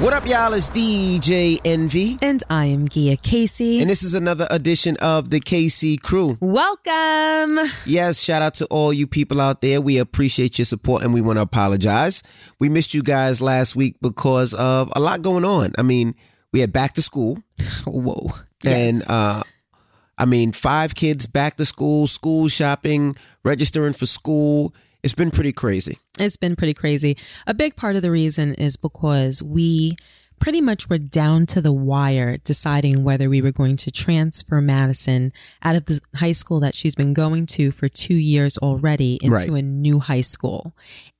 What up, y'all? It's DJ Envy. And I am Gia Casey. And this is another edition of the Casey Crew. Welcome. Yes, shout out to all you people out there. We appreciate your support and we want to apologize. We missed you guys last week because of a lot going on. I mean, we had back to school. Whoa. And Yes. uh I mean, five kids back to school, school shopping, registering for school. It's been pretty crazy. It's been pretty crazy. A big part of the reason is because we pretty much were down to the wire deciding whether we were going to transfer Madison out of the high school that she's been going to for two years already into Right. a new high school.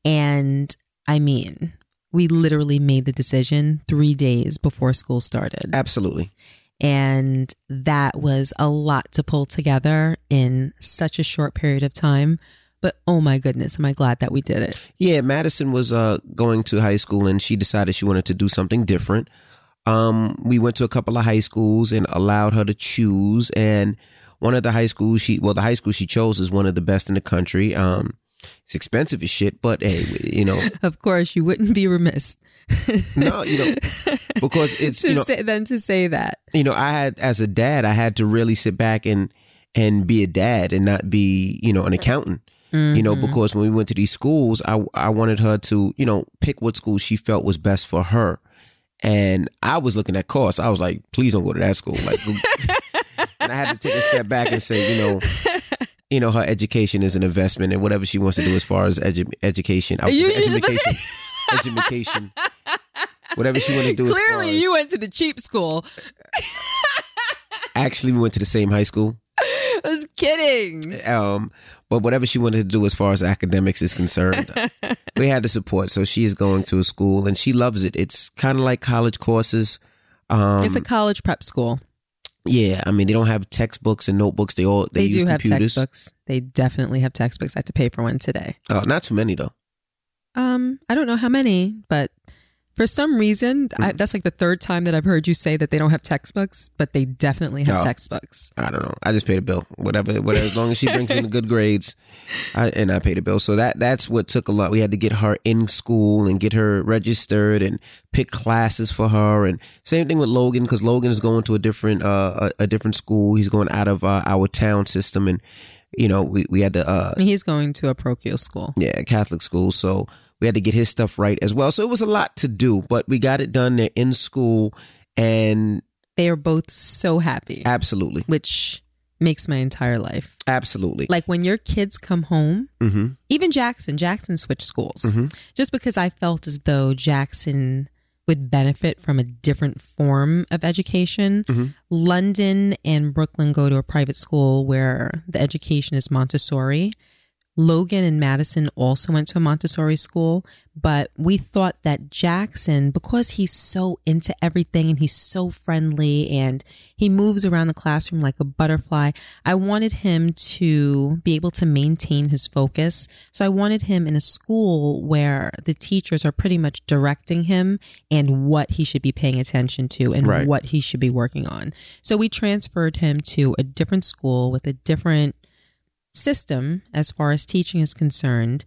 And I mean, we literally made the decision three days before school started. Absolutely. And that was a lot to pull together in such a short period of time. But oh my goodness, am I glad that we did it? Yeah, Madison was uh, going to high school and she decided she wanted to do something different. Um, we went to a couple of high schools and allowed her to choose. And one of the high schools she, well, the high school she chose is one of the best in the country. Um, it's expensive as shit, but hey, you know, Of course, you wouldn't be remiss no, you know, because it's to you know, say, than to say that. you know, I had as a dad, I had to really sit back and and be a dad and not be, you know, an accountant. You know, mm-hmm. because when we went to these schools, I I wanted her to, you know, pick what school she felt was best for her. And I was looking at costs. I was like, please don't go to that school. Like and I had to take a step back and say, you know, you know, her education is an investment and whatever she wants to do as far as edu- education. I You- gonna say you supposed education. education. Whatever she wanted to do as far as Clearly, as- you went to the cheap school. actually we went to the same high school. I was kidding. um, but whatever she wanted to do as far as academics is concerned, we had the support. So she is going to a school and she loves it. It's kind of like college courses. Um, it's a college prep school. yeah, I mean they don't have textbooks and notebooks. They all they, They, use do have textbooks. They definitely have textbooks. I had to pay for one today. Oh, not too many though. Um, I don't know how many, but for some reason, I, Mm. that's like the third time that I've heard you say that they don't have textbooks, but they definitely have No. textbooks. I don't know. I just pay the bill. Whatever, whatever. As long as she brings in good grades, I, and I pay the bill. So that that's what took a lot. We had to get her in school and get her registered and pick classes for her. And same thing with Logan because Logan is going to a different uh a, a different school. He's going out of uh, our town system, and you know we we had to uh He's going to a parochial school. yeah Catholic school. So we had to get his stuff right as well. So it was a lot to do, but we got it done. They're in school, and They are both so happy, absolutely, which makes my entire life. absolutely. Like when your kids come home, mm-hmm. even Jackson, Jackson switched schools Mhm. just because I felt as though Jackson would benefit from a different form of education. Mhm. London and Brooklyn go to a private school where the education is Montessori. Logan and Madison also went to a Montessori school, but we thought that Jackson, because he's so into everything and he's so friendly and he moves around the classroom like a butterfly, I wanted him to be able to maintain his focus. So I wanted him in a school where the teachers are pretty much directing him and what he should be paying attention to and Right. what he should be working on. So we transferred him to a different school with a different system as far as teaching is concerned.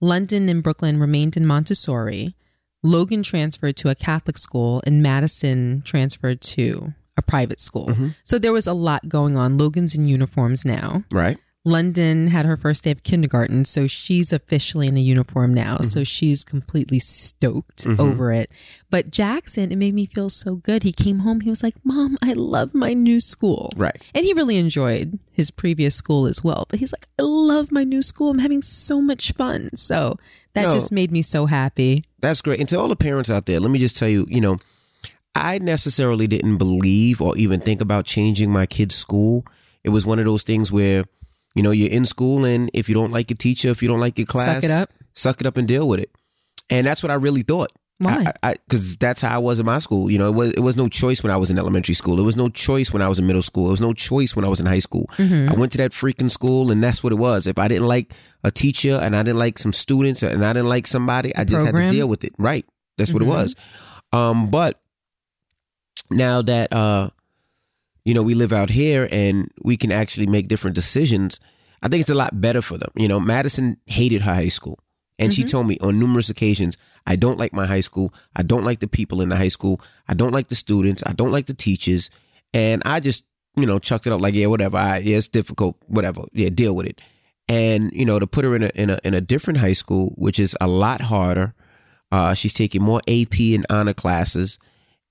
London and Brooklyn remained in Montessori. Logan transferred to a Catholic school, and Madison transferred to a private school. Mm-hmm. So there was a lot going on. Logan's in uniforms now. Right. London had her first day of kindergarten, so she's officially in a uniform now. So mm-hmm. she's completely stoked mm-hmm. over it. But Jackson, it made me feel so good. He came home, he was like, Mom, I love my new school. Right. And he really enjoyed his previous school as well. But he's like, I love my new school. I'm having so much fun. So that No. just made me so happy. That's great. And to all the parents out there, let me just tell you, you know, I necessarily didn't believe or even think about changing my kid's school. It was one of those things where, you know, you're in school and if you don't like your teacher, if you don't like your class, suck it up. suck it up and deal with it. And that's what I really thought. Why? Because that's how I was in my school. You know, it was it was no choice when I was in elementary school. It was no choice when I was in middle school. It was no choice when I was in high school. Mm-hmm. I went to that freaking school, and that's what it was. If I didn't like a teacher, and I didn't like some students, and I didn't like somebody, I just had to deal with it. Right. That's what it Mhm. was. Um, but now that uh, you know, we live out here and we can actually make different decisions. I think it's a lot better for them. You know, Madison hated her high school. And she told me on numerous occasions, I don't like my high school. I don't like the people in the high school. I don't like the students. I don't like the teachers. And I just, you know, chucked it up like, yeah, whatever. I, yeah, it's difficult. Whatever. Yeah, deal with it. And, you know, to put her in a, in a, in a different high school, which is a lot harder. Uh, she's taking more AP and honor classes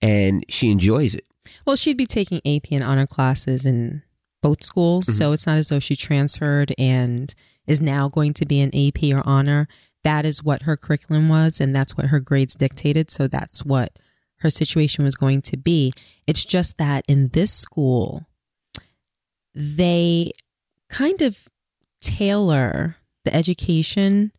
and she enjoys it. Well, she'd be taking AP and honor classes in both schools. So mm-hmm. it's not as though she transferred and is now going to be an AP or honor. That is what her curriculum was, and that's what her grades dictated. So that's what her situation was going to be. It's just that in this school, they kind of tailor the education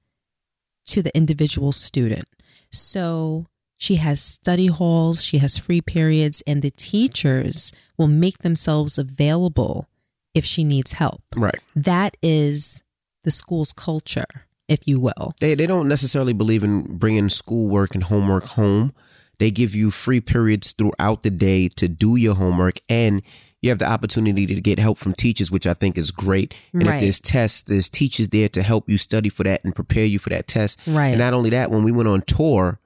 to the individual student. So she has study halls, she has free periods, and the teachers will make themselves available if she needs help. Right. That is the school's culture, if you will. They they don't necessarily believe in bringing schoolwork and homework home. They give you free periods throughout the day to do your homework and you have the opportunity to get help from teachers, which I think is great. And Right. if there's tests, there's teachers there to help you study for that and prepare you for that test. Right. And not only that, when we went on tour,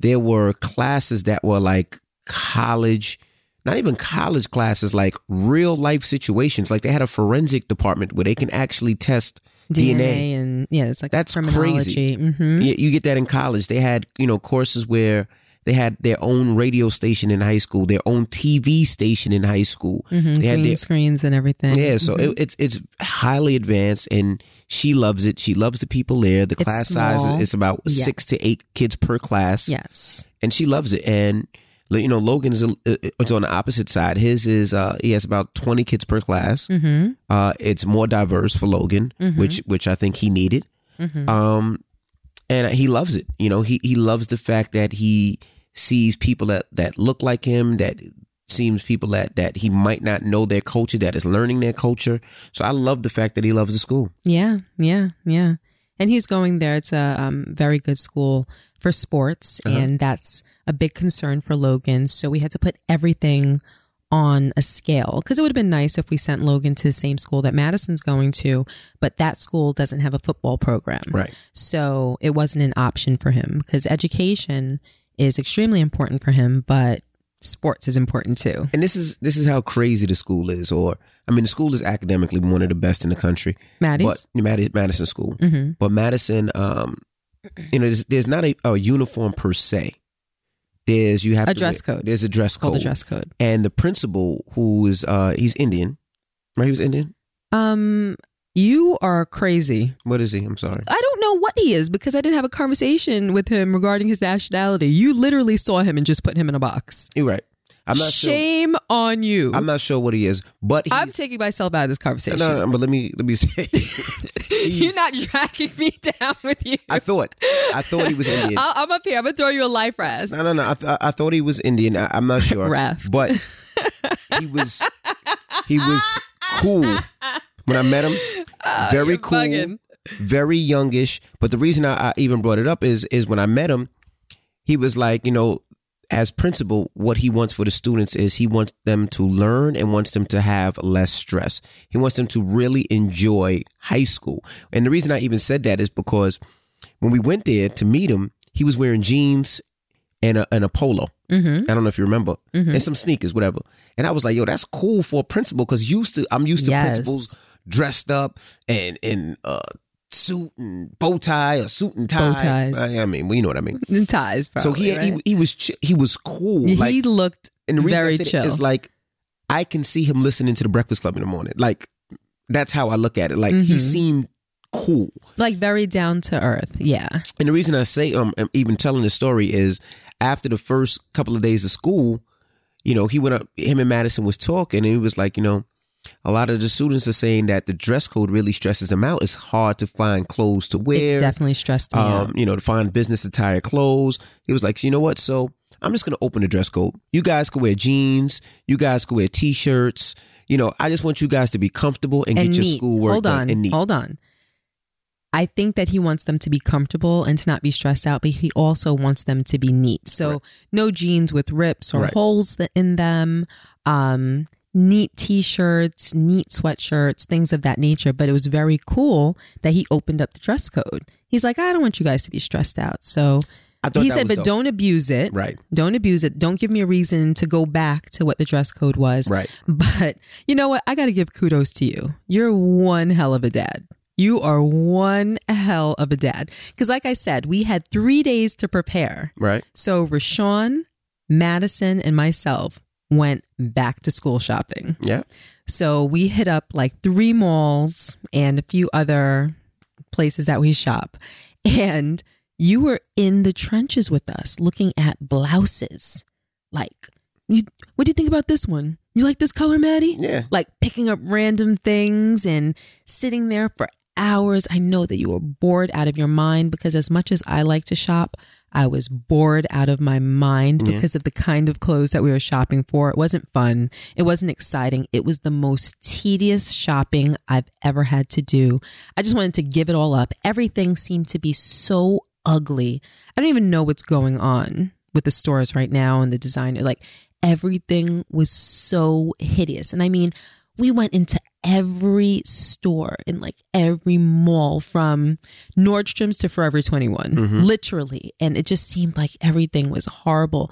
there were classes that were like college, not even college classes, like real life situations. Like they had a forensic department where they can actually test DNA. DNA, and yeah, it's like That's criminology. hmm You, you get that in college. They had, you know, courses where they had their own radio station in high school, their own TV station in high school. hmm They had their, screens and everything. yeah, so Mhm. it, it's it's highly advanced, and she loves it. She loves the people there. The It's class size small. is about Yes. six to eight kids per class, yes. and she loves it. And you know, Logan is, a, is on the opposite side. His is uh, he has about twenty kids per class. hmm Uh, it's more diverse for Logan, Mhm. which which I think he needed. hmm Um, and he loves it. You know, he he loves the fact that he sees people that that look like him, that seems people that that he might not know their culture, that is learning their culture. So I love the fact that he loves the school. Yeah, yeah, yeah. And he's going there. It's a um, very good school for sports, Uh-huh. and that's a big concern for Logan. So we had to put everything on a scale because it would have been nice if we sent Logan to the same school that Madison's going to, but that school doesn't have a football program. Right. So it wasn't an option for him because education is extremely important for him, but sports is important too. And this is this is how crazy the school is. Or I mean, the school is academically one of the best in the country. Maddie's? But Mad- Madison School. hmm But Madison, um, you know, there's, there's not a, a uniform per se. There's you have A dress wear- code. There's a dress Called code. the dress code. and the principal who is uh he's Indian, right? He was Indian. Um, you are crazy. What is he? I'm sorry. I don't know what he is because I didn't have a conversation with him regarding his nationality. You literally saw him and just put him in a box. You're right. I'm not sure. Shame on you. I'm not sure what he is, but I'm taking myself out of this conversation. No, no, no, but let me let me say. You're not dragging me down with you. I thought I thought he was Indian. I- I'm up here. I'm gonna throw you a life raft. No, no, no. I, th- I thought he was Indian. I, I'm not sure. Raft. But he was he was cool when I met him. Very Uh, cool, bugging. very youngish. But the reason I, I even brought it up is is when I met him, he was like, you know, as principal, what he wants for the students is he wants them to learn and wants them to have less stress. He wants them to really enjoy high school. And the reason I even said that is because when we went there to meet him, he was wearing jeans and a, and a polo. Mm-hmm. I don't know if you remember, Mhm. and some sneakers, whatever. And I was like, yo, that's cool for a principal because used to I'm used to Yes. principals dressed up and and uh suit and bow tie or suit and tie. Bow ties. I, I mean, well, you know what I mean. And ties, so he, right? he he was ch- he was cool. he like, looked and the very chill. is like I can see him listening to the Breakfast Club in the morning. Like that's how I look at it. Like he Mhm. seemed cool. like very down to earth. Yeah. And the reason I say um I'm even telling the story is after the first couple of days of school, you know, he went up him and Madison was talking and he was like, you know, a lot of the students are saying that the dress code really stresses them out. It's hard to find clothes to wear. It definitely stressed me out. um, you know, to find business attire clothes. He was like, you know what? So I'm just gonna open the dress code. You guys can wear jeans, you guys can wear t-shirts. You know, I just want you guys to be comfortable and, and get your neat. schoolwork Hold done on. and neat. Hold on. I think that he wants them to be comfortable and to not be stressed out, but he also wants them to be neat. So Right. no jeans with rips or Right. holes in them. Um, neat t-shirts, neat sweatshirts, things of that nature, but it was very cool that he opened up the dress code. He's like, I don't want you guys to be stressed out. So he said, but dope. don't abuse it. Right. Don't abuse it. Don't give me a reason to go back to what the dress code was. Right. But you know what? I got to give kudos to you. You're one hell of a dad. You are one hell of a dad. Because, like I said, we had three days to prepare. Right. So, Rashawn, Madison, and myself went back to school shopping. Yeah. So, we hit up like three malls and a few other places that we shop. And you were in the trenches with us looking at blouses. Like, you, what do you think about this one? You like this color, Maddie? Yeah. Like picking up random things and sitting there for hours. I know that you were bored out of your mind because, as much as I like to shop, I was bored out of my mind Yeah. because of the kind of clothes that we were shopping for. It wasn't fun. It wasn't exciting. It was the most tedious shopping I've ever had to do. I just wanted to give it all up. Everything seemed to be so ugly. I don't even know what's going on with the stores right now and the designer. Like everything was so hideous. And I mean, we went into every store in like every mall from Nordstrom's to Forever 21, mm-hmm. literally. And it just seemed like everything was horrible.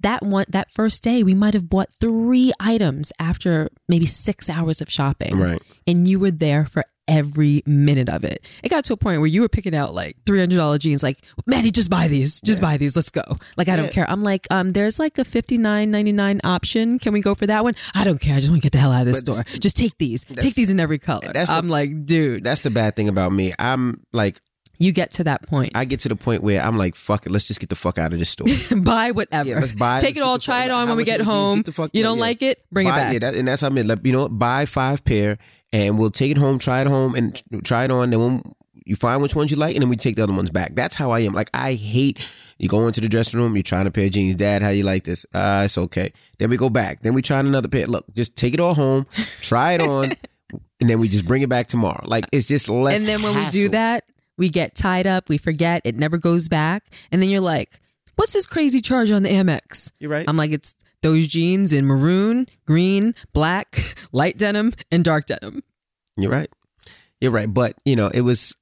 That one, that first day, we might have bought three items after maybe six hours of shopping. Right. And you were there for every minute of it. It got to a point where you were picking out like $300 jeans, like, Maddie, just buy these. Just buy these. Let's go. Like, I don't Yeah. care. I'm like, um, there's like a $59.99 option. Can we go for that one? I don't care. I just want to get the hell out of this But store. Just take these. Take these in every color. that's I'm like, dude, That's the bad thing about me. I'm like, you get to that point. I get to the point where I'm like, fuck it, let's just get the fuck out of this store. buy whatever. Yeah, let's buy. Take let's it all, try it on when we get it? Home. get you don't yeah. like it? Bring buy, it back. Yeah, that, and that's how I mean. Like, you know, what? buy five pair, and we'll take it home, try it home, and try it on. Then when you find which ones you like, and then we take the other ones back. That's how I am. Like I hate you go into the dressing room, you're trying a pair of jeans. Dad, how you like this? Uh, it's okay. Then we go back. Then we try another pair. Look, just take it all home, try it on, and then we just bring it back tomorrow. Like it's just less. and then when we do that, we get tied up, we forget, it never goes back. And then you're like, what's this crazy charge on the Amex? you're right. I'm like, it's those jeans in maroon, green, black, light denim, and dark denim. You're right. You're right. But you know, it was.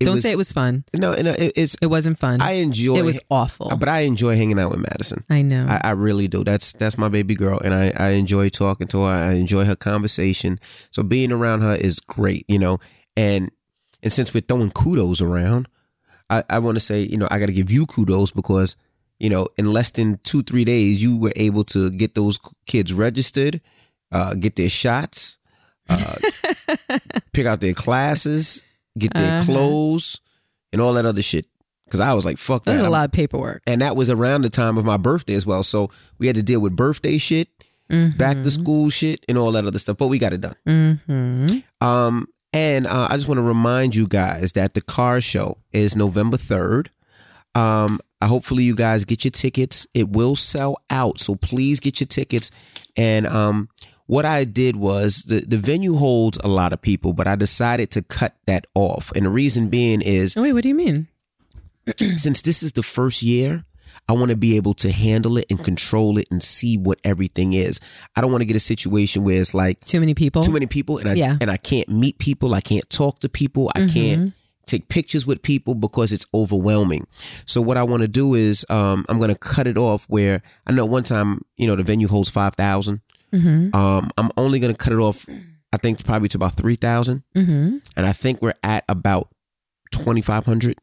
It Don't was, say it was fun. No, no, it, it's. It wasn't fun. I enjoy. it was awful. but I enjoy hanging out with Madison. I know. I, I really do. That's that's my baby girl, and I, I enjoy talking to her. I enjoy her conversation. So being around her is great, you know. And and since we're throwing kudos around, I, I want to say, you know, I got to give you kudos because, you know, in less than two three days, you were able to get those kids registered, uh, get their shots, uh, pick out their classes, get their Uh-huh. clothes, and all that other shit. Because I was like, fuck That that. was a lot of paperwork. and that was around the time of my birthday as well. So we had to deal with birthday shit, back to school shit, and all that other stuff. But we got it done. Mm-hmm. Um, and uh, I just want to remind you guys that the car show is November third. Um, I hopefully you guys get your tickets. It will sell out, so please get your tickets. And um, what I did was the the venue holds a lot of people, but I decided to cut that off. And the reason being is Oh, wait, what do you mean? since this is the first year, I want to be able to handle it and control it and see what everything is. I don't want to get a situation where it's like Too many people? too many people and I Yeah. and I can't meet people, I can't talk to people, I can't take pictures with people because it's overwhelming. So what I want to do is um, I'm going to cut it off where I know one time, you know, the venue holds 5,000. Mm-hmm. Um, I'm only going to cut it off I think probably to about 3,000 Mm-hmm. and I think we're at about 2,500.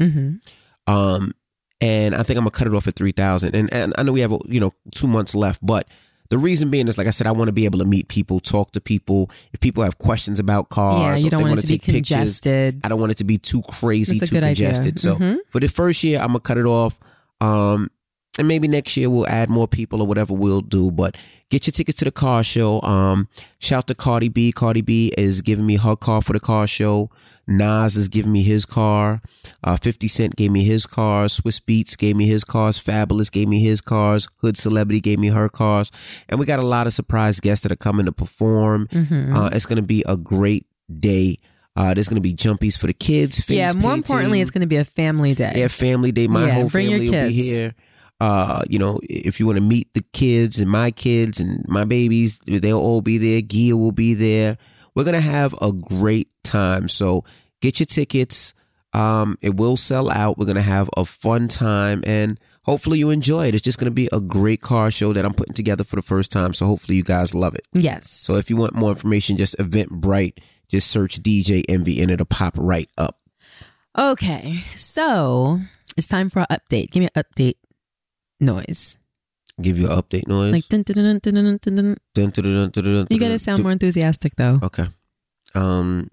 Mm-hmm. Um, and I think I'm gonna cut it off at three thousand. And and I know we have you know two months left, but the reason being is like I said, I want to be able to meet people, talk to people. If people have questions about cars, Yeah, you don't want it to be take pictures, congested. I don't want it to be too crazy, too congested. So Mhm. for the first year, I'm gonna cut it off. Um, and maybe next year we'll add more people or whatever we'll do. But get your tickets to the car show. Um, shout to Cardi B. Cardi B is giving me her car for the car show. Nas is giving me his car. Uh, 50 Cent gave me his cars. Swizz Beatz gave me his cars. Fabolous gave me his cars. Hood Celebrity gave me her cars. And we got a lot of surprise guests that are coming to perform. Mm-hmm. Uh, it's going to be a great day. Uh, there's going to be jumpies for the kids. face Yeah, more importantly, it's going to be a family day. Yeah, family day. My Yeah, whole family will be here. Uh, you know, if you want to meet the kids and my kids and my babies, they'll all be there. Gia will be there. We're gonna have a great time. So get your tickets. Um, it will sell out. We're gonna have a fun time and hopefully you enjoy it. It's just gonna be a great car show that I'm putting together for the first time. So hopefully you guys love it. Yes. So if you want more information, just Eventbrite. Just search DJ Envy and it'll pop right up. Okay, so it's time for an update. Give me an update noise. Give you an update noise. Like dun, dun, dun, dun, dun, dun, dun. Dun, dun, dun, dun, dun, You gotta sound more enthusiastic though. Okay. Um.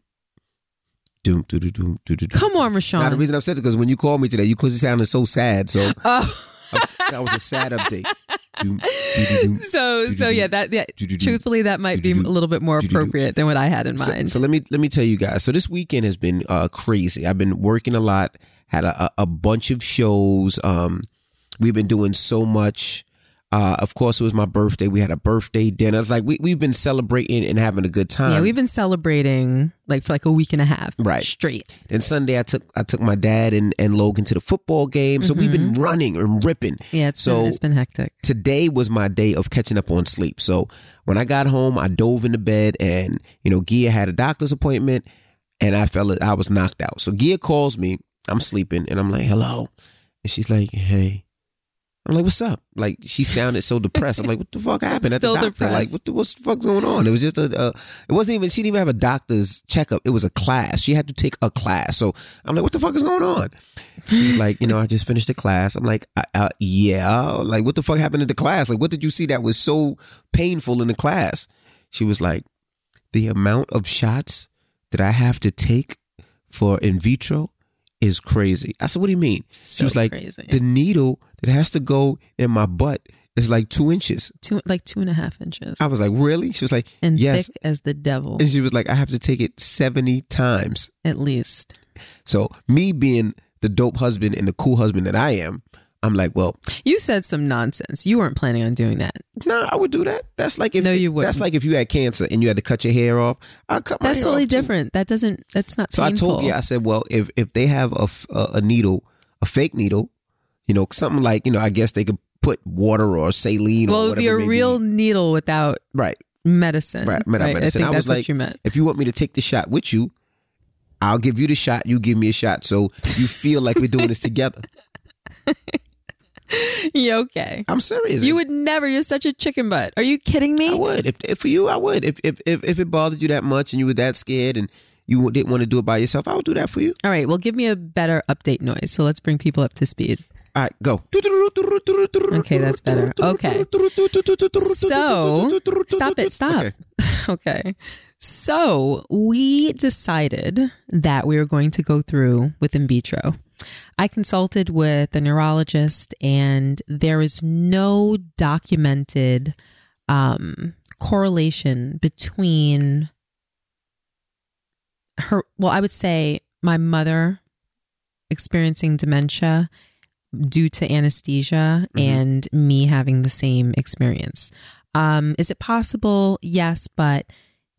Doom, doom, doom, doom, doom, doom. Come on, Now, the reason I've said it because when you called me today, you because it sounded so sad. So Oh, I was, that was a sad update. Doom, doom, doom, doom. so so yeah, that yeah. Truthfully, that might be a little bit more appropriate than what I had in mind. so let me let me tell you guys. So this weekend has been uh, crazy. I've been working a lot. Had a, a, a bunch of shows. Um, we've been doing so much. Uh, of course, it was my birthday. We had a birthday dinner. It's like we we've been celebrating and having a good time. yeah, we've been celebrating like for like a week and a half, Right. Straight. And Sunday, I took I took my dad and, and Logan to the football game. So we've been running and ripping. Yeah, it's So- been, it's been hectic. Today was my day of catching up on sleep. So when I got home, I dove into bed, and you know, Gia had a doctor's appointment, and I felt I was knocked out. So Gia calls me. I'm sleeping, and I'm like, "Hello," and she's like, "Hey." I'm like, "What's up?" Like she sounded so depressed. I'm like, "What the fuck happened at the doctor?" Like, what the what's the fuck's going on? It was just a, a. It wasn't even. She didn't even have a doctor's checkup. It was a class. She had to take a class. So I'm like, "What the fuck is going on?" She's like, "You know, I just finished the class." I'm like, uh, uh, "Yeah." Like, what the fuck happened in the class? Like, what did you see that was so painful in the class? She was like, "The amount of shots that I have to take for in vitro." Is crazy. I said, "What do you mean?" So she was like, crazy. "The needle that has to go in my butt is like two inches." Two like two and a half inches, I was like, "Really?" She was like, and "Yes." thick as the devil, And she was like, "I have to take it seventy times." at least. So me being the dope husband and the cool husband that I am, I'm like, "Well, You said some nonsense. You weren't planning on doing that. no, I would do that. That's like if No, you wouldn't. like if you had cancer and you had to cut your hair off. I cut my That's hair totally different. That doesn't. That's not. So I told you, I said, well, if if they have a, a needle, a fake needle, you know, something like you know, I guess they could put water or saline. well, it would be a whatever it may real needle without right. medicine. Right, I medicine. think I was that's what like- you meant. If you want me to take the shot with you, I'll give you the shot. You give me a shot, so you feel like we're doing this together. Yeah, okay. I'm serious. You would never. You're such a chicken butt. Are you kidding me? I would. If, if for you, I would. If, if if if it bothered you that much and you were that scared and you didn't want to do it by yourself, I would do that for you. All right. Well, give me a better update noise. So let's bring people up to speed. All right, go. Okay, that's better. Okay. So stop it. Stop. Okay. Okay. So we decided that we were going to go through with in vitro. I consulted with a neurologist, and there is no documented um, correlation between her. Well, I would say my mother experiencing dementia due to anesthesia Mhm. and me having the same experience. Um, is it possible? Yes, but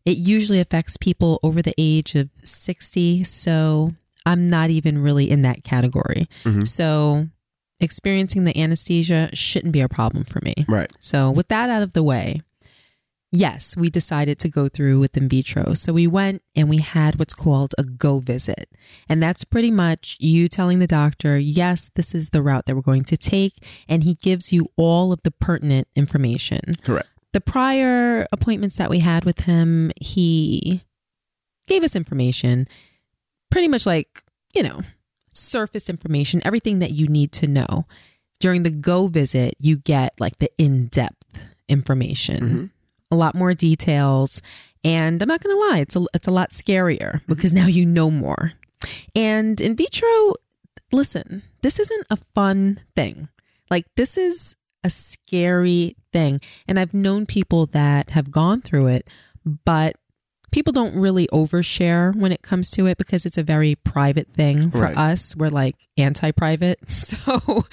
it usually affects people over the age of 60. So I'm not even really in that category. Mhm. So experiencing the anesthesia shouldn't be a problem for me. Right. So, with that out of the way, yes, we decided to go through with in vitro. So, we went and we had what's called a go visit. And that's pretty much you telling the doctor, yes, this is the route that we're going to take. And he gives you all of the pertinent information. Correct. The prior appointments that we had with him, he gave us information, pretty much like, you know, surface information, everything that you need to know. During the go visit, you get like the in depth information, Mhm. a lot more details. And I'm not going to lie, it's a, it's a lot scarier because now you know more. And in vitro, listen, this isn't a fun thing. Like, this is a scary thing. And I've known people that have gone through it, but people don't really overshare when it comes to it because it's a very private thing for Right. us. We're like anti private. So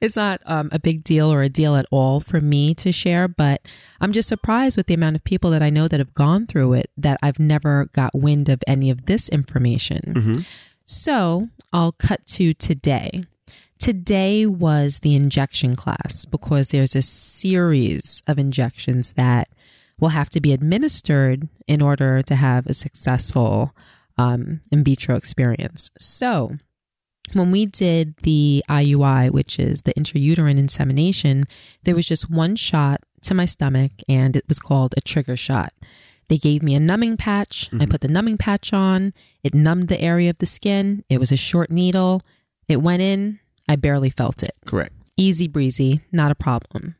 it's not um, a big deal or a deal at all for me to share. But I'm just surprised with the amount of people that I know that have gone through it that I've never got wind of any of this information. Mhm. So I'll cut to today. Today was the injection class because there's a series of injections that will have to be administered in order to have a successful um, in vitro experience. So, when we did the IUI, which is the intrauterine insemination, there was just one shot to my stomach and it was called a trigger shot. They gave me a numbing patch. Mm-hmm. I put the numbing patch on. It numbed the area of the skin. It was a short needle. It went in. I barely felt it. Correct. Easy breezy, not a problem.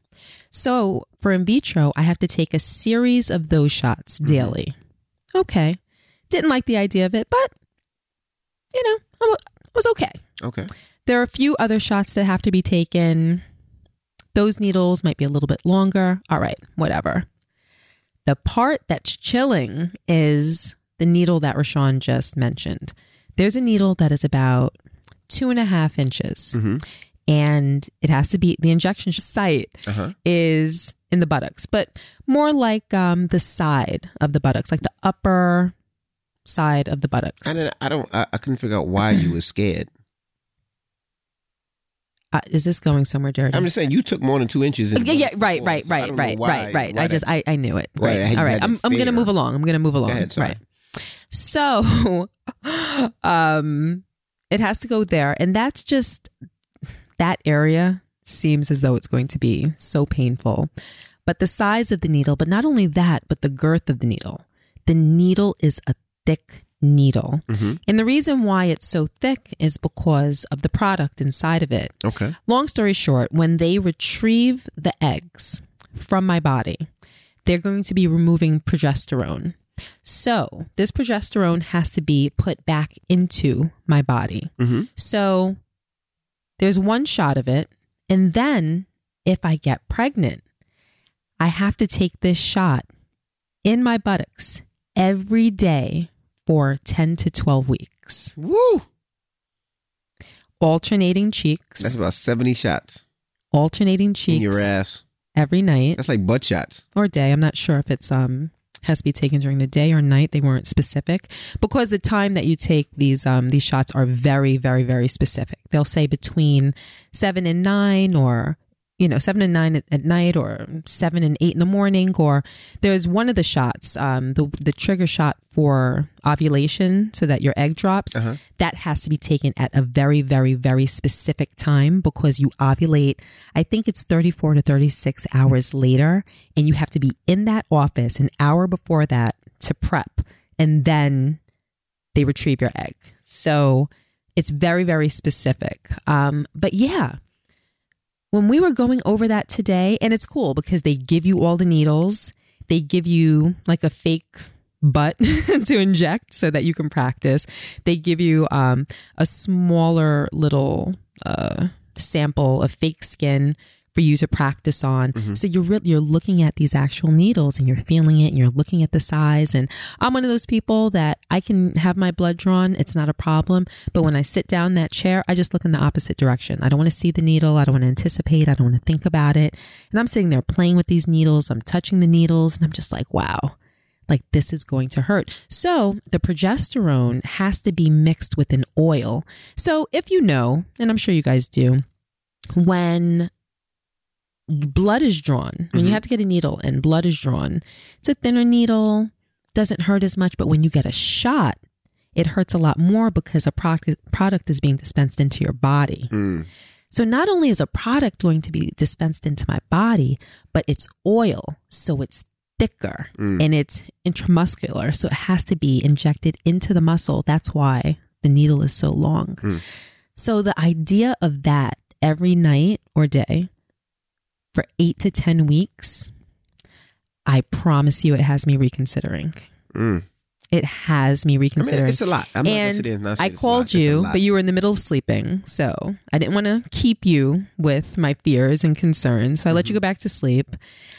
So for in vitro, I have to take a series of those shots mm-hmm. daily. Okay. Didn't like the idea of it, but you know, I was okay. Okay. There are a few other shots that have to be taken. Those needles might be a little bit longer. All right, whatever. The part that's chilling is the needle that Rashawn just mentioned. There's a needle that is about two and a half inches. Mm-hmm. And it has to be the injection site uh-huh. is in the buttocks, but more like um, the side of the buttocks, like the upper side of the buttocks. I don't. I, don't, I, I couldn't figure out why you were scared. Uh, is this going somewhere dirty? I'm just saying you took more than two inches. yeah, yeah, right, right, so right, right, right, right. I just, I, I knew it. Right. All right. I'm, I'm gonna move along. I'm gonna move along. Ahead, right. So, um, it has to go there. And that's just that area seems as though it's going to be so painful. But the size of the needle, but not only that, but the girth of the needle. The needle is a thick needle. Mm-hmm. And the reason why it's so thick is because of the product inside of it. Okay. Long story short, when they retrieve the eggs from my body, they're going to be removing progesterone. So this progesterone has to be put back into my body. Mm-hmm. So there's one shot of it. And then if I get pregnant, I have to take this shot in my buttocks every day for 10 to 12 weeks. Woo! Alternating cheeks. That's about 70 shots. Alternating cheeks. In your ass. Every night. That's like butt shots. Or day. I'm not sure if it's um has to be taken during the day or night. They weren't specific because the time that you take these um, these shots are very, very, very specific. They'll say between seven and nine or you know, seven and nine at, night or seven and eight in the morning. Or there's one of the shots, um, the, the trigger shot for ovulation so that your egg drops. Uh-huh. That has to be taken at a very, very, very specific time because you ovulate. I think it's 34 to 36 hours later. And you have to be in that office an hour before that to prep. And then they retrieve your egg. So it's very, very specific. Um, but yeah, when we were going over that today, and it's cool because they give you all the needles, they give you like a fake butt to inject so that you can practice. They give you um, a smaller little uh, sample of fake skin for you to practice on. Mm-hmm. So you're re- you're looking at these actual needles and you're feeling it and you're looking at the size. And I'm one of those people that I can have my blood drawn. It's not a problem. But when I sit down in that chair, I just look in the opposite direction. I don't want to see the needle. I don't want to anticipate. I don't want to think about it. And I'm sitting there playing with these needles. I'm touching the needles and I'm just like, wow. Like this is going to hurt. So the progesterone has to be mixed with an oil. So if you know, and I'm sure you guys do, when blood is drawn, when mm-hmm. you have to get a needle and blood is drawn, it's a thinner needle, doesn't hurt as much. But when you get a shot, it hurts a lot more because a product, product is being dispensed into your body. Mm. So not only is a product going to be dispensed into my body, but it's oil. So it's thicker mm. and it's intramuscular. So it has to be injected into the muscle. That's why the needle is so long. Mm. So the idea of that every night or day for eight to 10 weeks, I promise you it has me reconsidering. Mm. It has me reconsidering. I mean, it's a lot. I'm and I called you, but you were in the middle of sleeping. So I didn't want to keep you with my fears and concerns. So I mm-hmm. let you mm-hmm. go back to sleep.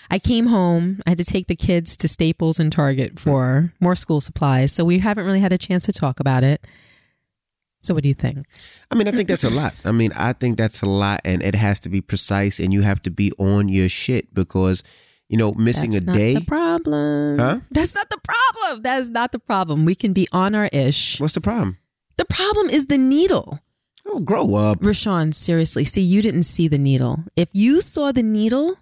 I came home. I had to take the kids to Staples and Target for more school supplies. So we haven't really had a chance to talk about it. So, what do you think? I mean, I think that's a lot. I mean, I think that's a lot, and it has to be precise, and you have to be on your shit because you know, missing That's a day. the problem. Huh? That's not the problem. That is not the problem. We can be on our ish. What's the problem? The problem is the needle. Oh, grow up. Rashawn, seriously. See, you didn't see the needle. If you saw the needle,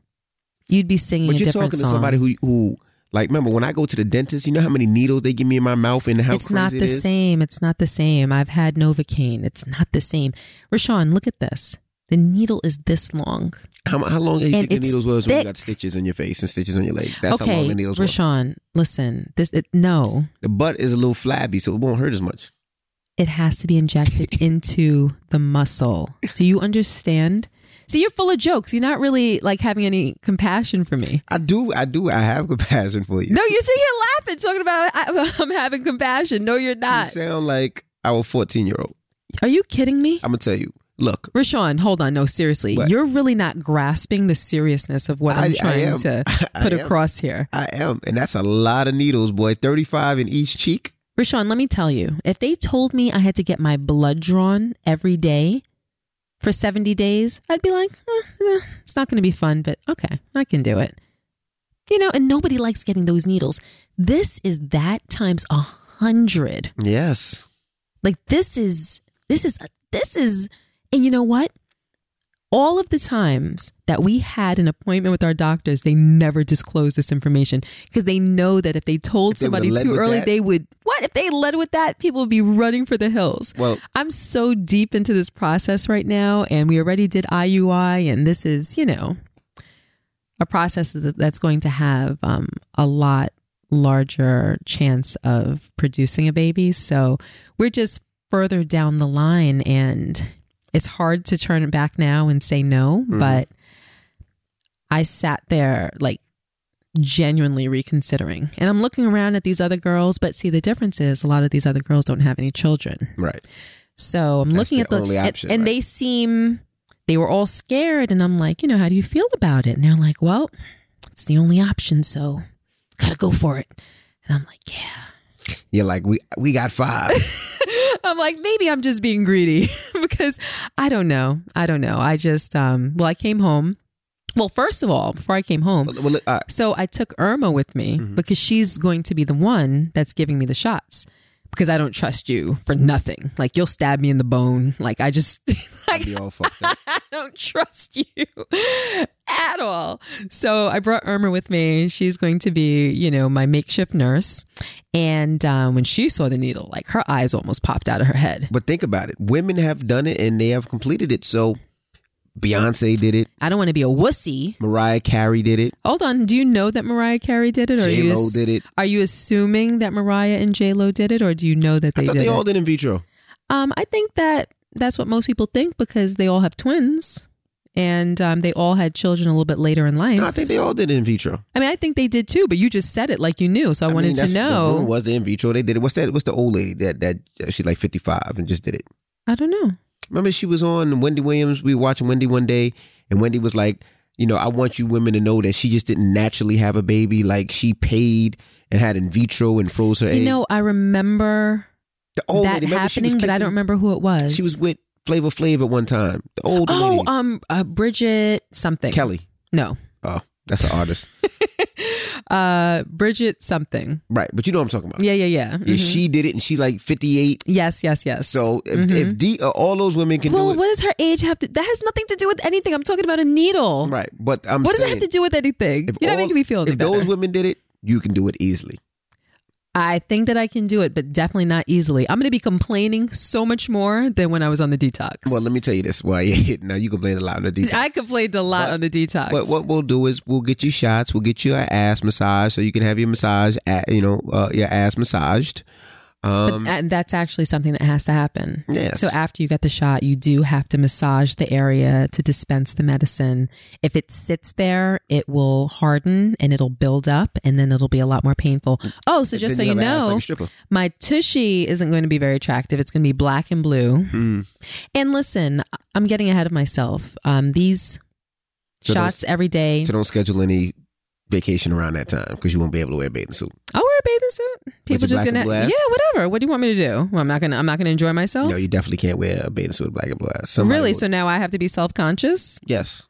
you'd be singing But you're talking to somebody who who like remember when I go to the dentist, you know how many needles they give me in my mouth and how it's not the same. It's not the same. I've had Novocaine. It's not the same. Rashawn, look at this. The needle is this long. How, how long do you And think the needles was when you got stitches in your face and stitches on your leg? That's how long okay, the needles were. Rashawn, listen. This it, no. The butt is a little flabby, so it won't hurt as much. It has to be injected into the muscle. Do you understand? See, you're full of jokes. You're not really like having any compassion for me. I do, I do, I have compassion for you. No, you're sitting here laughing, talking about I, I'm having compassion. No, you're not. you sound like our 14 year old. Are you kidding me? I'm gonna tell you. Look, Rashawn, hold on. No, seriously. What? You're really not grasping the seriousness of what I- I'm trying am. to put across here. I am, and that's a lot of needles, boy. 35 in each cheek. Rashawn, let me tell you, if they told me I had to get my blood drawn every day for 70 days, I'd be like, eh, eh, it's not going to be fun, but okay, I can do it. You know, and nobody likes getting those needles. This is that times a hundred. Yes. Like this is, this is, this is, and you know what? All of the times that we had an appointment with our doctors, they never disclosed this information because they know that if they told If they somebody too early, that- they would, what? If they led with that, people would be running for the hills. Well, I'm so deep into this process right now, and we already did IUI, and this is, you know, a process that's going to have um, a lot larger chance of producing a baby. So we're just further down the line, and it's hard to turn it back now and say no, Mhm. but I sat there like genuinely reconsidering. And I'm looking around at these other girls, but see, the difference is a lot of these other girls don't have any children. right. So I'm That's looking the at the only and- option, and, right? they seem they were all scared, and I'm like, you know, how do you feel about it? And they're like, well, it's the only option, so gotta go for it. And I'm like, yeah. You're like, we we got five. I'm like, maybe I'm just being greedy because I don't know. I don't know. I just um well, I came home. Well, first of all, before I came home, well, uh, so I took Irma with me Mm-hmm. because she's going to be the one that's giving me the shots. Because I don't trust you for nothing. Like you'll stab me in the bone. Like I just like be all fucked up. I don't trust you at all. So I brought Irma with me. She's going to be, you know, my makeshift nurse. And um, when she saw the needle, like her eyes almost popped out of her head. But think about it. Women have done it and they have completed it. So Beyonce did it. I don't want to be a wussy. Mariah Carey did it. Hold on. Do you know that Mariah Carey did it, or J Lo ass- did it. are you assuming that Mariah and J Lo did it, or do you know that they I thought did they it? all did in vitro. Um, I think that that's what most people think because they all have twins, and um, they all had children a little bit later in life. No, I think they all did it in vitro. I mean, I think they did too, but you just said it like you knew, so I, mean, wanted to that's- The know. was the in vitro. They did it. What's that? What's the old lady that that she's like fifty five and just did it? I don't know. Remember she was on Wendy Williams. We were watching Wendy one day, and Wendy was like, you know, I want you women to know that she just didn't naturally have a baby. Like she paid and had in vitro and froze her egg. You know, I remember the old that remember happening, but I don't remember who it was. She was with Flavor Flav at one time. The old oh, lady, um, uh, Bridget something. Kelly. No, Oh, that's an artist, uh, Bridget something. right? But you know what I'm talking about. Yeah, yeah, yeah. Yeah, Mhm. she did it, and she's like 58. yes, yes, yes. So if, Mhm. if the, uh, all those women can well, do it, what does her age have to? That has nothing to do with anything. I'm talking about a needle. right? But I'm What does it have to do with anything? You're not all- making me feel if those women did it, you can do it easily. I think that I can do it, but definitely not easily. I'm going to be complaining so much more than when I was on the detox. Well, let me tell you this. Why you now you complain a lot on the detox. I complained a lot But- on the detox. But what we'll do is we'll get you shots. We'll get you an ass massage so you can have your massage, you know, uh, your ass massaged. Um, and that's actually something that has to happen. yes. So after you get the shot, you do have to massage the area to dispense the medicine. If it sits there, it will harden and it'll build up and then it'll be a lot more painful. Oh, so just so you have an ass know, like my tushy isn't going to be very attractive. It's going to be black and blue. Mm. And listen, I'm getting ahead of myself. Um, these So shots every day. So don't schedule any vacation around that time because you won't be able to wear a bathing suit. I'll wear a bathing suit. People just gonna yeah, whatever. What do you want me to do? Well, I'm not gonna I'm not gonna enjoy myself. No, you definitely can't wear a bathing suit with black and blue ass. Somebody really? would- So now I have to be self conscious. yes,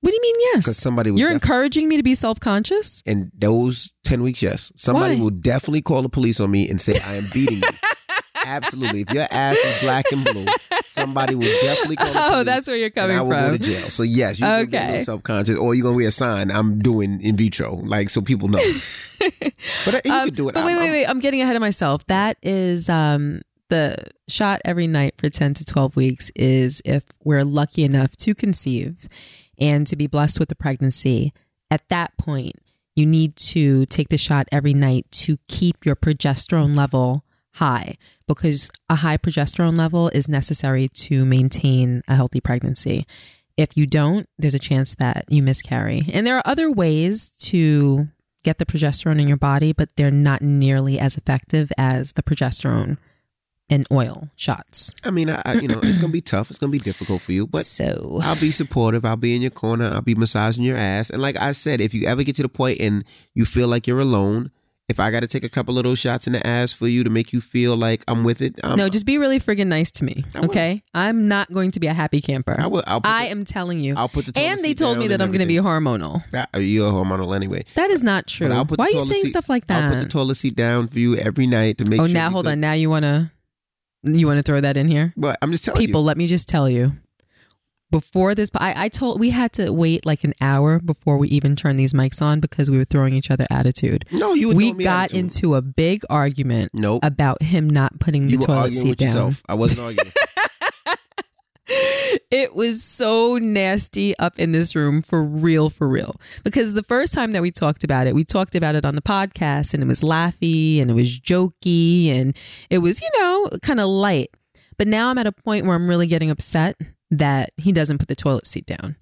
What do you mean Yes, because somebody You're def- encouraging me to be self conscious. in those ten weeks. Yes, somebody Why? will definitely call the police on me and say I am beating you. Absolutely, if your ass is black and blue, somebody will definitely call. The Oh, that's where you're coming I will from. go to jail. So yes, you Okay. get self conscious, or you're gonna be a sign. I'm doing in vitro, like so people know. but uh, you Um, can do it. But I'm- wait, wait, I'm- wait. I'm getting ahead of myself. That is um, the shot every night for 10 to 12 weeks is if we're lucky enough to conceive and to be blessed with a pregnancy. At that point, you need to take the shot every night to keep your progesterone level high because a high progesterone level is necessary to maintain a healthy pregnancy. If you don't, there's a chance that you miscarry. And there are other ways to get the progesterone in your body, but they're not nearly as effective as the progesterone and oil shots. I mean, I, I, you know, it's gonna be tough. It's gonna be difficult for you, but so, I'll be supportive. I'll be in your corner. I'll be massaging your ass. And like I said, if you ever get to the point and you feel like you're alone, if I got to take a couple of those shots in the ass for you to make you feel like I'm with it, um, no, just be really friggin' nice to me, okay? I'm not going to be a happy camper. I will. I'll put I the- am telling you. I'll put the and they told me that I'm going to be hormonal. That- You're hormonal anyway. That is not true. Why are you saying seat- stuff like that? I'll put the toilet seat down for you every night to make you. oh, sure. now hold good. on. Now you want to you want to throw that in here? But I'm just telling People, you. let me just tell you. Before this, I, I told we had to wait like an hour before we even turned these mics on because we were throwing each other attitude. No, you. Were we got attitude. into a big argument Nope. about him not putting the you were toilet seat down. yourself. I wasn't arguing. It was so nasty up in this room for real, for real. Because the first time that we talked about it, we talked about it on the podcast and it was laughy and it was jokey and it was, you know, kind of light. But now I'm at a point where I'm really getting upset that he doesn't put the toilet seat down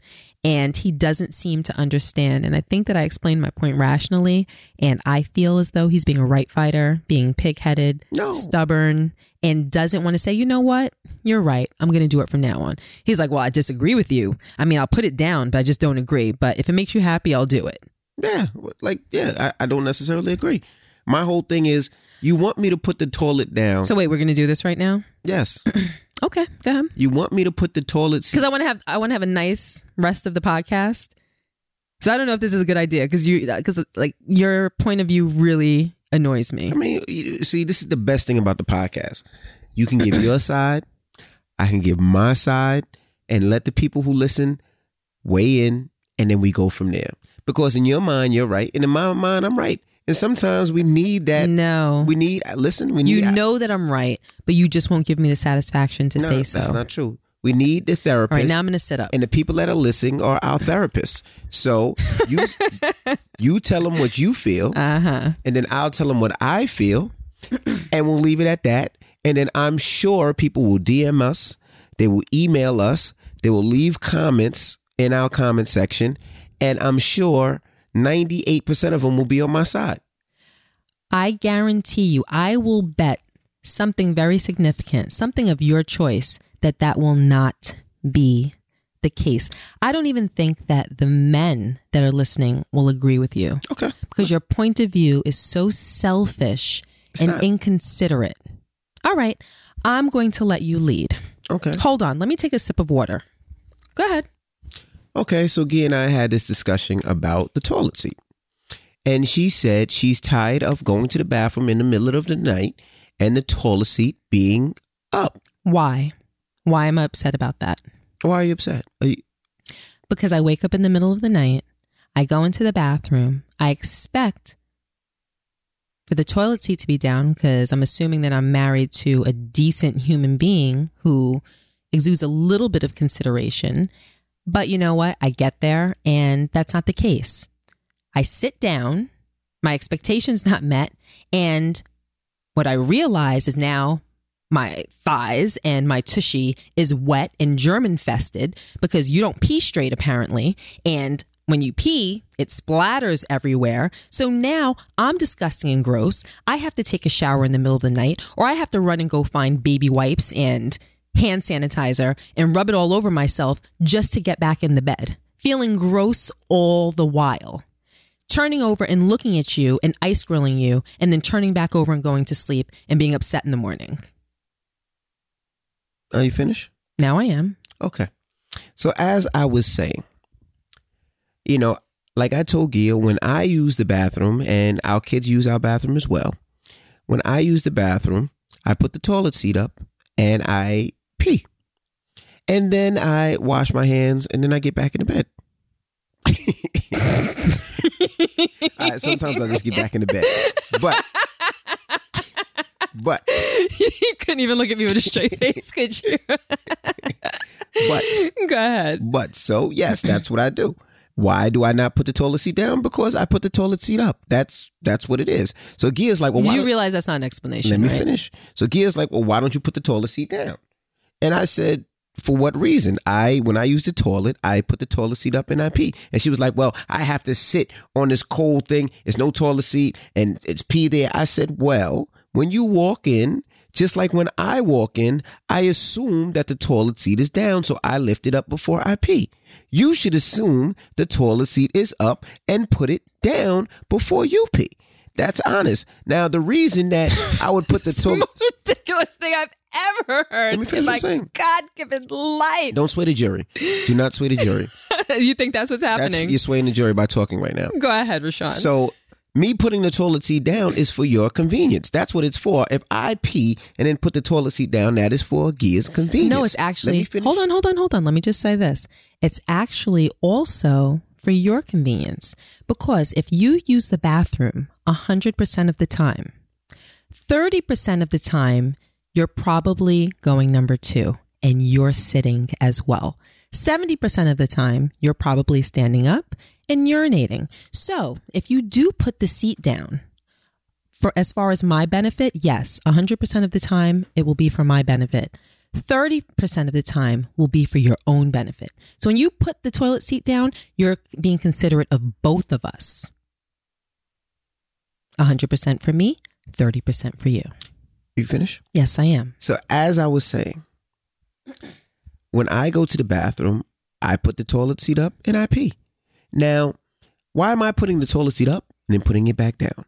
and he doesn't seem to understand. And I think that I explained my point rationally. And I feel as though he's being a right fighter, being pig-headed, No. stubborn, and doesn't want to say, you know what? You're right. I'm going to do it from now on. He's like, well, I disagree with you. I mean, I'll put it down, but I just don't agree. But if it makes you happy, I'll do it. Yeah, like yeah, I, I don't necessarily agree. My whole thing is, you want me to put the toilet down? So wait, we're going to do this right now? yes, Okay, go ahead. you want me to put the toilet seat. Because I want to have I want to have a nice rest of the podcast. So I don't know if this is a good idea because you because like your point of view really annoys me. I mean, you- see, this is the best thing about the podcast. You can give your side, I can give my side, and let the people who listen weigh in, and then we go from there. Because in your mind, you're right, and in my mind, I'm right. And sometimes we need that. No, We need listen. We need you know that I'm right, but you just won't give me the satisfaction to no, say so. That's not true. We need the therapist. right, now I'm going to sit up. and the people that are listening are our therapists. So you you tell them what you feel, Uh huh. and then I'll tell them what I feel, and we'll leave it at that. And then I'm sure people will DM us, they will email us, they will leave comments in our comment section, and I'm sure 98% of them will be on my side. I guarantee you, I will bet something very significant, something of your choice, that that will not be the case. I don't even think that the men that are listening will agree with you Okay. because your point of view is so selfish and not. inconsiderate. All right, I'm going to let you lead. Okay. Hold on, let me take a sip of water. Go ahead. Okay, so Gia and I had this discussion about the toilet seat. And she said she's tired of going to the bathroom in the middle of the night and the toilet seat being up. Why? Why am I upset about that? Why are you upset? Are you, because I wake up in the middle of the night, I go into the bathroom, I expect for the toilet seat to be down because I'm assuming that I'm married to a decent human being who exudes a little bit of consideration. But you know what? I get there and that's not the case. I sit down, my expectations not met, and what I realize is now my thighs and my tushy is wet and germ infested because you don't pee straight apparently and when you pee it splatters everywhere so now i'm disgusting and gross i have to take a shower in the middle of the night or i have to run and go find baby wipes and hand sanitizer and rub it all over myself just to get back in the bed feeling gross all the while turning over and looking at you and ice grilling you and then turning back over and going to sleep and being upset in the morning are you finished? now i am Okay. So as I was saying, you know, like I told Gia, when I use the bathroom and our kids use our bathroom as well, when I use the bathroom, I put the toilet seat up and I pee. and then I wash my hands, and then I get back into bed. All right, sometimes I just get back into bed, but but you couldn't even look at me with a straight face, could you? but Go ahead. but so yes, that's what I do. Why do I not put the toilet seat down? Because I put the toilet seat up. That's that's what it is. So Gia's like, well, why you realize that's not an explanation, let me finish. So Gia's like, well, why don't you put the toilet seat down? And I said, for what reason? I when I use the toilet, I put the toilet seat up and I pee. And she was like, well, I have to sit on this cold thing. It's no toilet seat and it's pee there. I said, well, when you walk in, just like when I walk in, I assume that the toilet seat is down, so I lift it up before I pee. You should assume the toilet seat is up and put it down before you pee. That's honest. Now, the reason that I would put the the most ridiculous thing I've ever heard Let me finish in what I'm saying. God-given life. Don't sway the jury. Do not sway the jury. you think that's what's That's, happening? you're swaying the jury by talking right now. Go ahead, RaaShaun. So, me putting the toilet seat down is for your convenience. That's what it's for. If I pee and then put the toilet seat down, that is for Gia's convenience. no, it's actually hold on, hold on, hold on. Let me just say this. It's actually also for your convenience because if you use the bathroom 100% of the time, 30% of the time, you're probably going number two and you're sitting as well. 70% of the time, you're probably standing up and urinating. So if you do put the seat down, for as far as my benefit, yes, 100% of the time it will be for my benefit. 30% of the time will be for your own benefit. So when you put the toilet seat down, you're being considerate of both of us. 100% for me, 30% for you. You finish? Yes, I am. So, as I was saying, when I go to the bathroom, I put the toilet seat up and I pee. Now, why am I putting the toilet seat up and then putting it back down?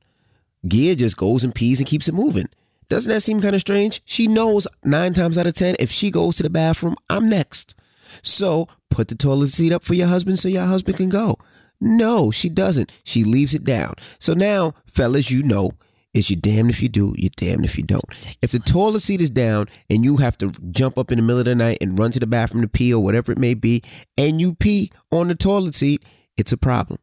Gia just goes and pees and keeps it moving. Doesn't that seem kind of strange? She knows nine times out of ten, if she goes to the bathroom, I'm next. So put the toilet seat up for your husband so your husband can go. No, she doesn't. She leaves it down. So now, fellas, you know, it's you damned if you do, you're damned if you don't. If the toilet seat is down and you have to jump up in the middle of the night and run to the bathroom to pee or whatever it may be, and you pee on the toilet seat, it's a problem.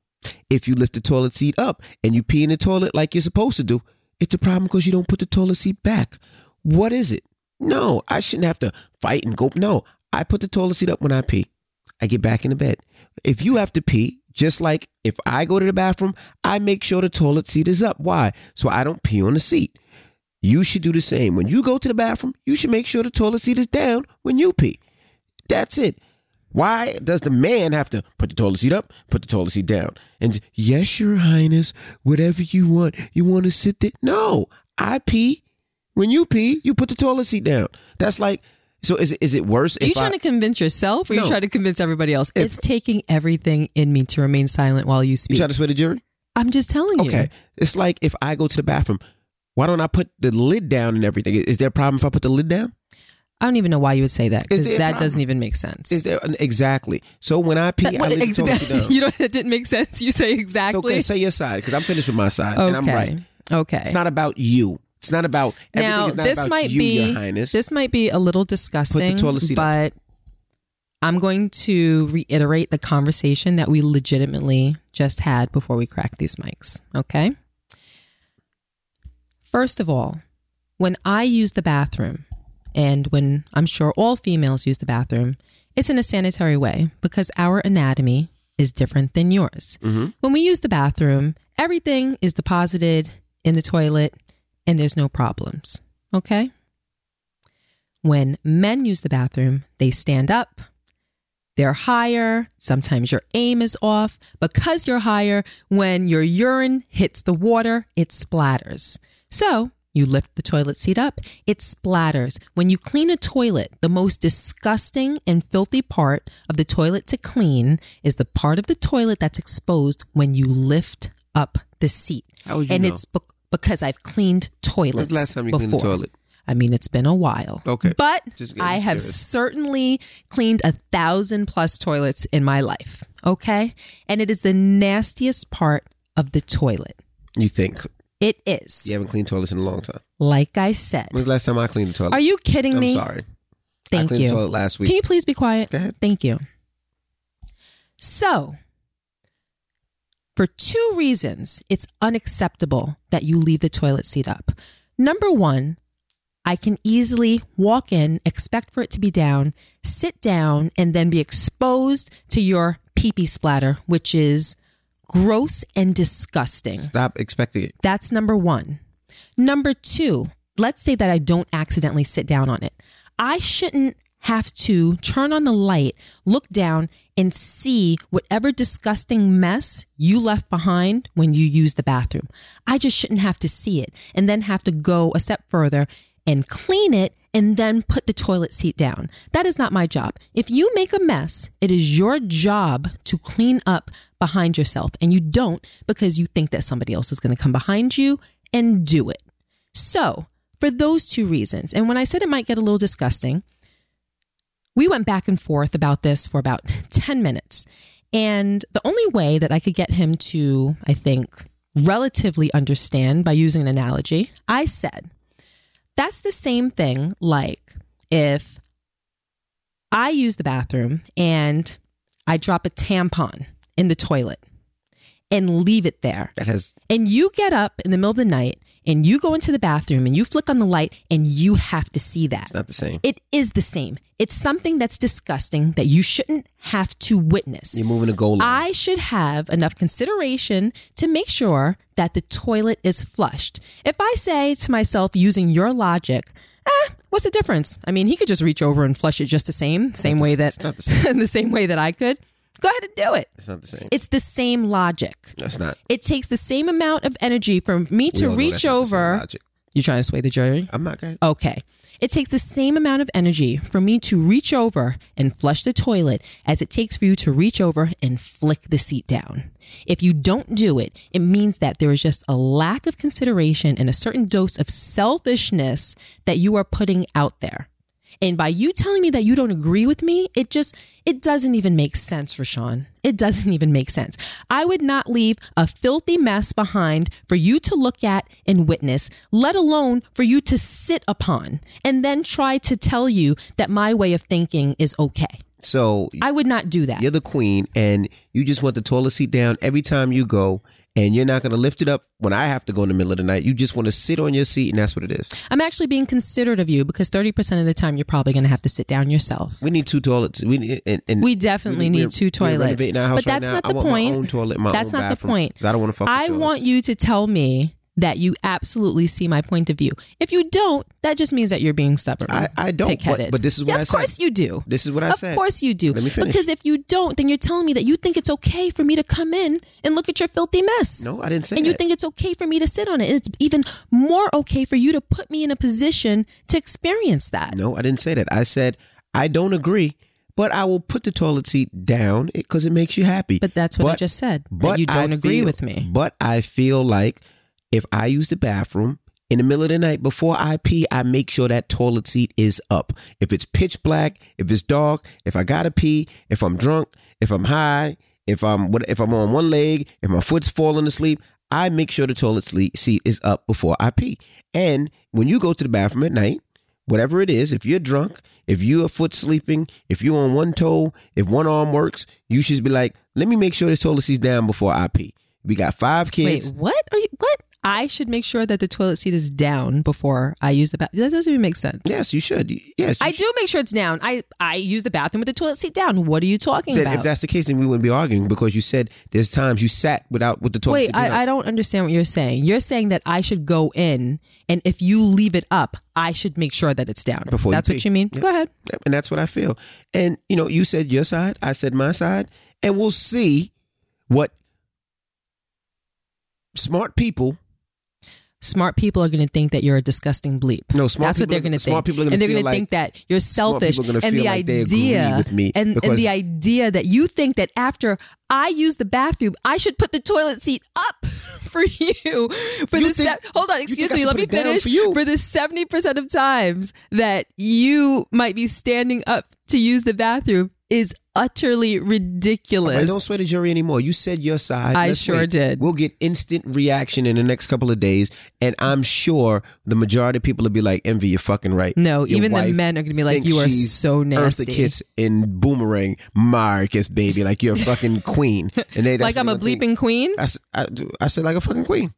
If you lift the toilet seat up and you pee in the toilet like you're supposed to do, it's a problem because you don't put the toilet seat back. What is it? No, I shouldn't have to fight and go. No, I put the toilet seat up when I pee. I get back in the bed. If you have to pee, just like if I go to the bathroom, I make sure the toilet seat is up. Why? So I don't pee on the seat. You should do the same. When you go to the bathroom, you should make sure the toilet seat is down when you pee. That's it. Why does the man have to put the toilet seat up, put the toilet seat down? And yes, your highness, whatever you want. You want to sit there? No, I pee. When you pee, you put the toilet seat down. That's like, so is it, is it worse Are you trying I, to convince yourself or No. you trying to convince everybody else? it's taking everything in me to remain silent while you speak. you speak. try to sway the jury? I'm just telling you. Okay. It's like if I go to the bathroom, why don't I put the lid down and everything? Is there a problem if I put the lid down? I don't even know why you would say that because that doesn't even make sense. Is there exactly? So when I pee, I leave the toilet seat you know that didn't make sense. You say It's exactly. okay. Say your side because I'm finished with my side okay. and I'm right. Okay. It's not about you. It's not about everything. now is not this about might you, be Your Highness. this might be a little disgusting, toilet seat up. but I'm going to reiterate the conversation that we legitimately just had before we cracked these mics. Okay. First of all, when I use the bathroom, and when I'm sure all females use the bathroom, it's in a sanitary way because our anatomy is different than yours. Mm-hmm. When we use the bathroom, everything is deposited in the toilet and there's no problems. Okay? When men use the bathroom, they stand up, they're higher. Sometimes your aim is off. Because you're higher, when your urine hits the water, it splatters. So you lift the toilet seat up, it splatters. When you clean a toilet, the most disgusting and filthy part of the toilet to clean is the part of the toilet that's exposed when you lift up the seat. How would you and know? it's be- because I've cleaned toilets. When's the last time you before. cleaned the toilet? I mean, it's been a while. Okay. But I have certainly cleaned a thousand plus toilets in my life. Okay. And it is the nastiest part of the toilet. You think It is. you haven't cleaned toilets in a long time? Like I said. When's the last time I cleaned the toilet? Are you kidding me? I'm sorry. Thank I cleaned you. the toilet last week. Can you please be quiet? Go ahead. Thank you. So, for two reasons, it's unacceptable that you leave the toilet seat up. Number one, I can easily walk in, expect for it to be down, sit down, and then be exposed to your pee pee splatter, which is gross and disgusting. Stop expecting it. That's number one. Number two, let's say that I don't accidentally sit down on it. I shouldn't have to turn on the light, look down, and see whatever disgusting mess you left behind when you use the bathroom. I just shouldn't have to see it and then have to go a step further and clean it and then put the toilet seat down. That is not my job. If you make a mess, it is your job to clean up behind yourself. And you don't because you think that somebody else is going to come behind you and do it. So, for those two reasons, and when I said it might get a little disgusting, we went back and forth about this for about 10 minutes. And the only way that I could get him to, I think, relatively understand by using an analogy, I said, that's the same thing like if I use the bathroom and I drop a tampon in the toilet and leave it there. That has And you get up in the middle of the night and you go into the bathroom and you flick on the light and you have to see that. It's not the same. It is the same. It's something that's disgusting that you shouldn't have to witness. You're moving a goal line. I should have enough consideration to make sure that the toilet is flushed. If I say to myself, using your logic, eh, what's the difference? I mean, he could just reach over and flush it just the same, same way that, the same. the same way that I could. Go ahead and do it. it's not the same. It's the same logic. That's not. It takes the same amount of energy for me to reach that's not the same over. You trying to sway the jury? I'm not going. Okay. It takes the same amount of energy for me to reach over and flush the toilet as it takes for you to reach over and flick the seat down. If you don't do it, it means that there is just a lack of consideration and a certain dose of selfishness that you are putting out there. And by you telling me that you don't agree with me, it just, it doesn't even make sense, RaaShaun. It doesn't even make sense. I would not leave a filthy mess behind for you to look at and witness, let alone for you to sit upon and then try to tell you that my way of thinking is okay. So I would not do that. you're the queen, and you just want the toilet seat down every time you go, and you're not going to lift it up when I have to go in the middle of the night. You just want to sit on your seat, and that's what it is. I'm actually being considerate of you because 30% of the time you're probably going to have to sit down yourself. We need two toilets. We need, and, and We definitely we're- need two toilets. our house But right that's now. not the point. toilet, That's not the bathroom, point. 'cause I don't want to fuck. I want you to tell me that you absolutely see my point of view. If you don't, that just means that you're being stubborn. I- I don't, but- but this is what yeah, I of said. Of course you do. This is what I of said. Of course you do. Let me finish. Because if you don't, then you're telling me that you think it's okay for me to come in and look at your filthy mess. No, I didn't say that. And you think it's okay for me to sit on it. It's even more okay for you to put me in a position to experience that. No, I didn't say that. I said I don't agree, but I will put the toilet seat down because it makes you happy. But that's what I just said. That But you don't I agree feel- with me. But I feel like if I use the bathroom in the middle of the night before I pee, I make sure that toilet seat is up. If it's pitch black, if it's dark, if I gotta pee, if I'm drunk, if I'm high, if I'm what if I'm on one leg, if my foot's falling asleep, I make sure the toilet seat is up before I pee. And when you go to the bathroom at night, whatever it is, if you're drunk, if you're a foot sleeping, if you're on one toe, if one arm works, you should be like, let me make sure this toilet seat's down before I pee. We got five kids. Wait, what are you? What? I should make sure that the toilet seat is down before I use the bath. That doesn't even make sense. Yes, you should. Yes, you I should. do make sure it's down. I I use the bathroom with the toilet seat down. What are you talking Then about? if that's the case, then we wouldn't be arguing because you said there's times you sat without with the toilet Wait, seat. up. I, I don't understand what you're saying. You're saying that I should go in, and if you leave it up, I should make sure that it's down. Before you That's what pee. you mean. Go ahead. And that's what I feel. And you know, you said your side, I said my side, and we'll see what smart people. Smart people are going to think that you're a disgusting bleep. No, smart That's what people they're going to think. smart people are gonna and they're feel gonna like- think that you're smart selfish. people are and the like idea with me and, and the idea that you think that after I use the bathroom, I should put the toilet seat up for you. For You the think- se- hold on, excuse me. Let me finish. for you? the seventy percent of times that you might be standing up to use the bathroom is utterly ridiculous. right, don't sway the jury anymore. You said your side. I Let's sure wait. did. We'll get instant reaction in the next couple of days, and I'm sure the majority of people will be like, "Envy, you're fucking right." no, Your even the men are going to be like, "You are so nasty." Eartha Kitt in Boomerang, Marcus, baby, like you're a fucking queen, and they like I'm a gonna bleeping queen. think- I, s- I do- I said like a fucking queen.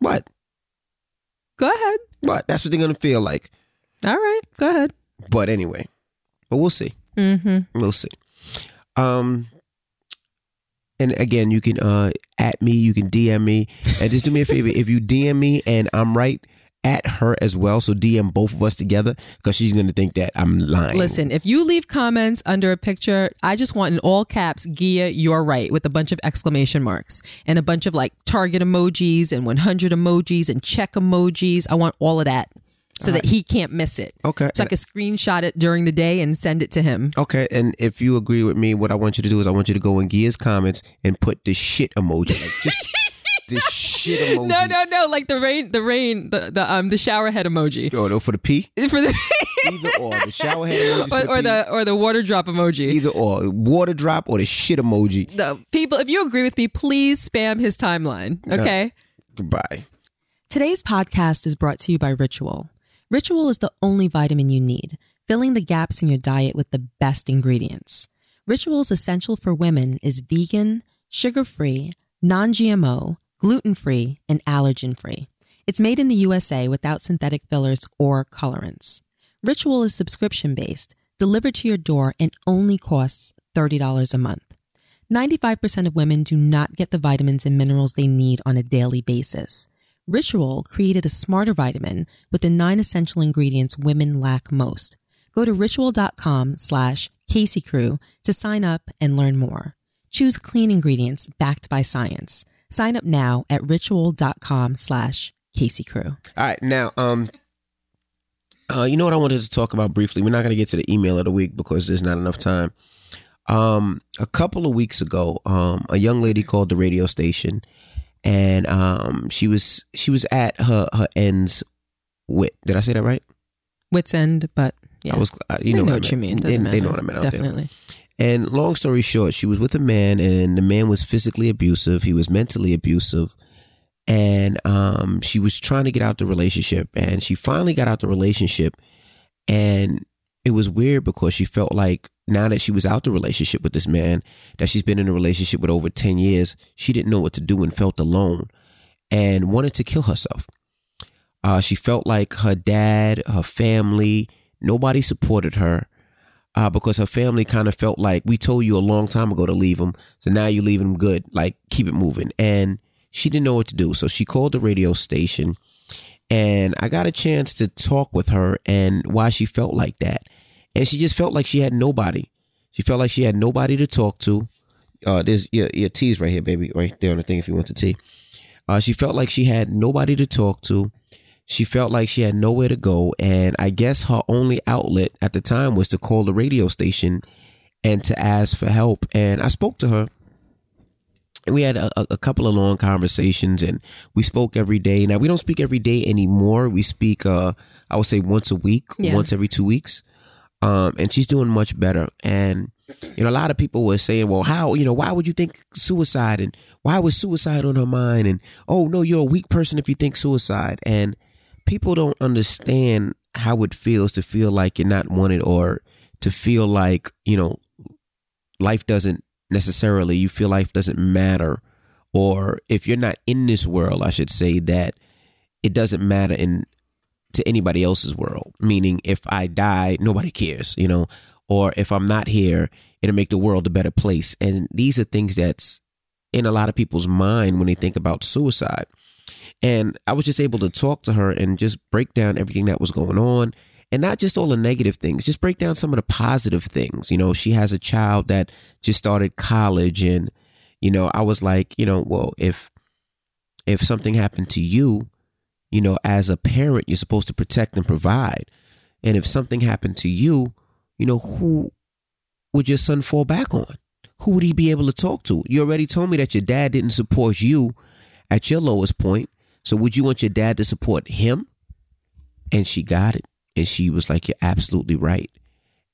What? Go ahead. What? That's what they're gonna feel like. All right, go ahead. But anyway, but we'll see. Mm-hmm. We'll see. Um, and again, you can uh at me, you can DM me, and just do me a favor. if you DM me and I'm right, at her as well. So DM both of us together because she's gonna think that I'm lying. Listen, if you leave comments under a picture, I just want in all caps, Gia, you're right, with a bunch of exclamation marks and a bunch of like target emojis and 100 emojis and check emojis. I want all of that so that he can't miss it. Okay. So I can screenshot it during the day and send it to him. Okay, and if you agree with me, what I want you to do is I want you to go in Gia's comments and put the shit emoji, like just the shit emoji. No, no, no! Like the rain, the rain, the, the um, the shower head emoji Oh, no, for the P, for the either or the shower head emoji, for or, or the or the water drop emoji. either or water drop or the shit emoji. No, people, if you agree with me, please spam his timeline. Okay. Goodbye. Today's podcast is brought to you by Ritual. Ritual is the only vitamin you need, filling the gaps in your diet with the best ingredients. Ritual's essential for women is vegan, sugar free, non GMO, gluten free, and allergen free. It's made in the USA without synthetic fillers or colorants. Ritual is subscription based, delivered to your door, and only costs $30 a month. 95% of women do not get the vitamins and minerals they need on a daily basis. Ritual created a smarter vitamin with the nine essential ingredients women lack most. Go to ritual.com slash Casey Crew to sign up and learn more. Choose clean ingredients backed by science. Sign up now at ritual.com slash Casey Crew. All right, now, um, uh, you know what I wanted to talk about briefly. We're not going to get to the email of the week because there's not enough time. Um, a couple of weeks ago, um, a young lady called the radio station, and um, she was she was at her her ends wit. Did I say that right? Wits end, but yeah. I was, uh, you know, know I what you mean. They, they know what I meant. Definitely. And long story short, she was with a man, and the man was physically abusive. He was mentally abusive, and um, she was trying to get out the relationship. And she finally got out the relationship, and it was weird because she felt like now that she was out the relationship with this man, that she's been in a relationship with over ten years, she didn't know what to do and felt alone, and wanted to kill herself. Uh, she felt like her dad, her family, nobody supported her uh, because her family kind of felt like we told you a long time ago to leave him, so now you're leaving him good. Like keep it moving, and she didn't know what to do, so she called the radio station, and I got a chance to talk with her and why she felt like that, and she just felt like she had nobody. She felt like she had nobody to talk to. Uh, there's your your tea's right here, baby, right there on the thing if you want the tea. Uh, she felt like she had nobody to talk to. She felt like she had nowhere to go. And I guess her only outlet at the time was to call the radio station and to ask for help. And I spoke to her. And we had a, a couple of long conversations and we spoke every day. Now we don't speak every day anymore. We speak uh I would say once a week, Yeah. once every two weeks. Um and she's doing much better. And you know, a lot of people were saying, Well, how, you know, why would you think suicide and why was suicide on her mind? And oh no, you're a weak person if you think suicide. And people don't understand how it feels to feel like you're not wanted or to feel like, you know, life doesn't necessarily, you feel life doesn't matter. Or if you're not in this world, I should say that it doesn't matter in to anybody else's world. Meaning if I die, nobody cares, you know, or if I'm not here, it'll make the world a better place. And these are things that's in a lot of people's mind when they think about suicide. And I was just able to talk to her and just break down everything that was going on and not just all the negative things, just break down some of the positive things. You know, she has a child that just started college and, you know, I was like, you know, well, if if something happened to you, you know, as a parent, you're supposed to protect and provide. And if something happened to you, you know, who would your son fall back on? Who would he be able to talk to? You already told me that your dad didn't support you at your lowest point. So would you want your dad to support him? And she got it. And she was like, You're absolutely right.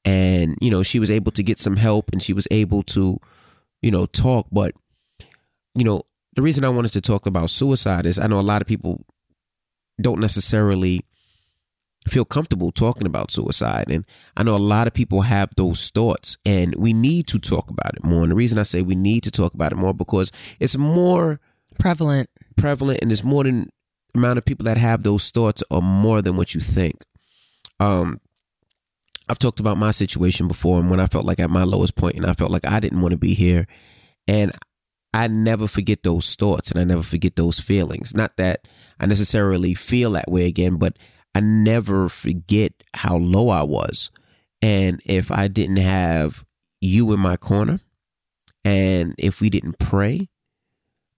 and you know she was able to get some help and she was able to you know talk but you know the reason i wanted to talk about suicide is i know a lot of people don't necessarily feel comfortable talking about suicide. And i know a lot of people have those thoughts and we need to talk about it more. And the reason i say we need to talk about it more because it's more prevalent. prevalent and it's more than amount of people that have those thoughts are more than what you think. Um I've talked about my situation before and when I felt like at my lowest point and I felt like I didn't want to be here. And I never forget those thoughts and I never forget those feelings. Not that I necessarily feel that way again, but I never forget how low I was. And if I didn't have you in my corner and if we didn't pray,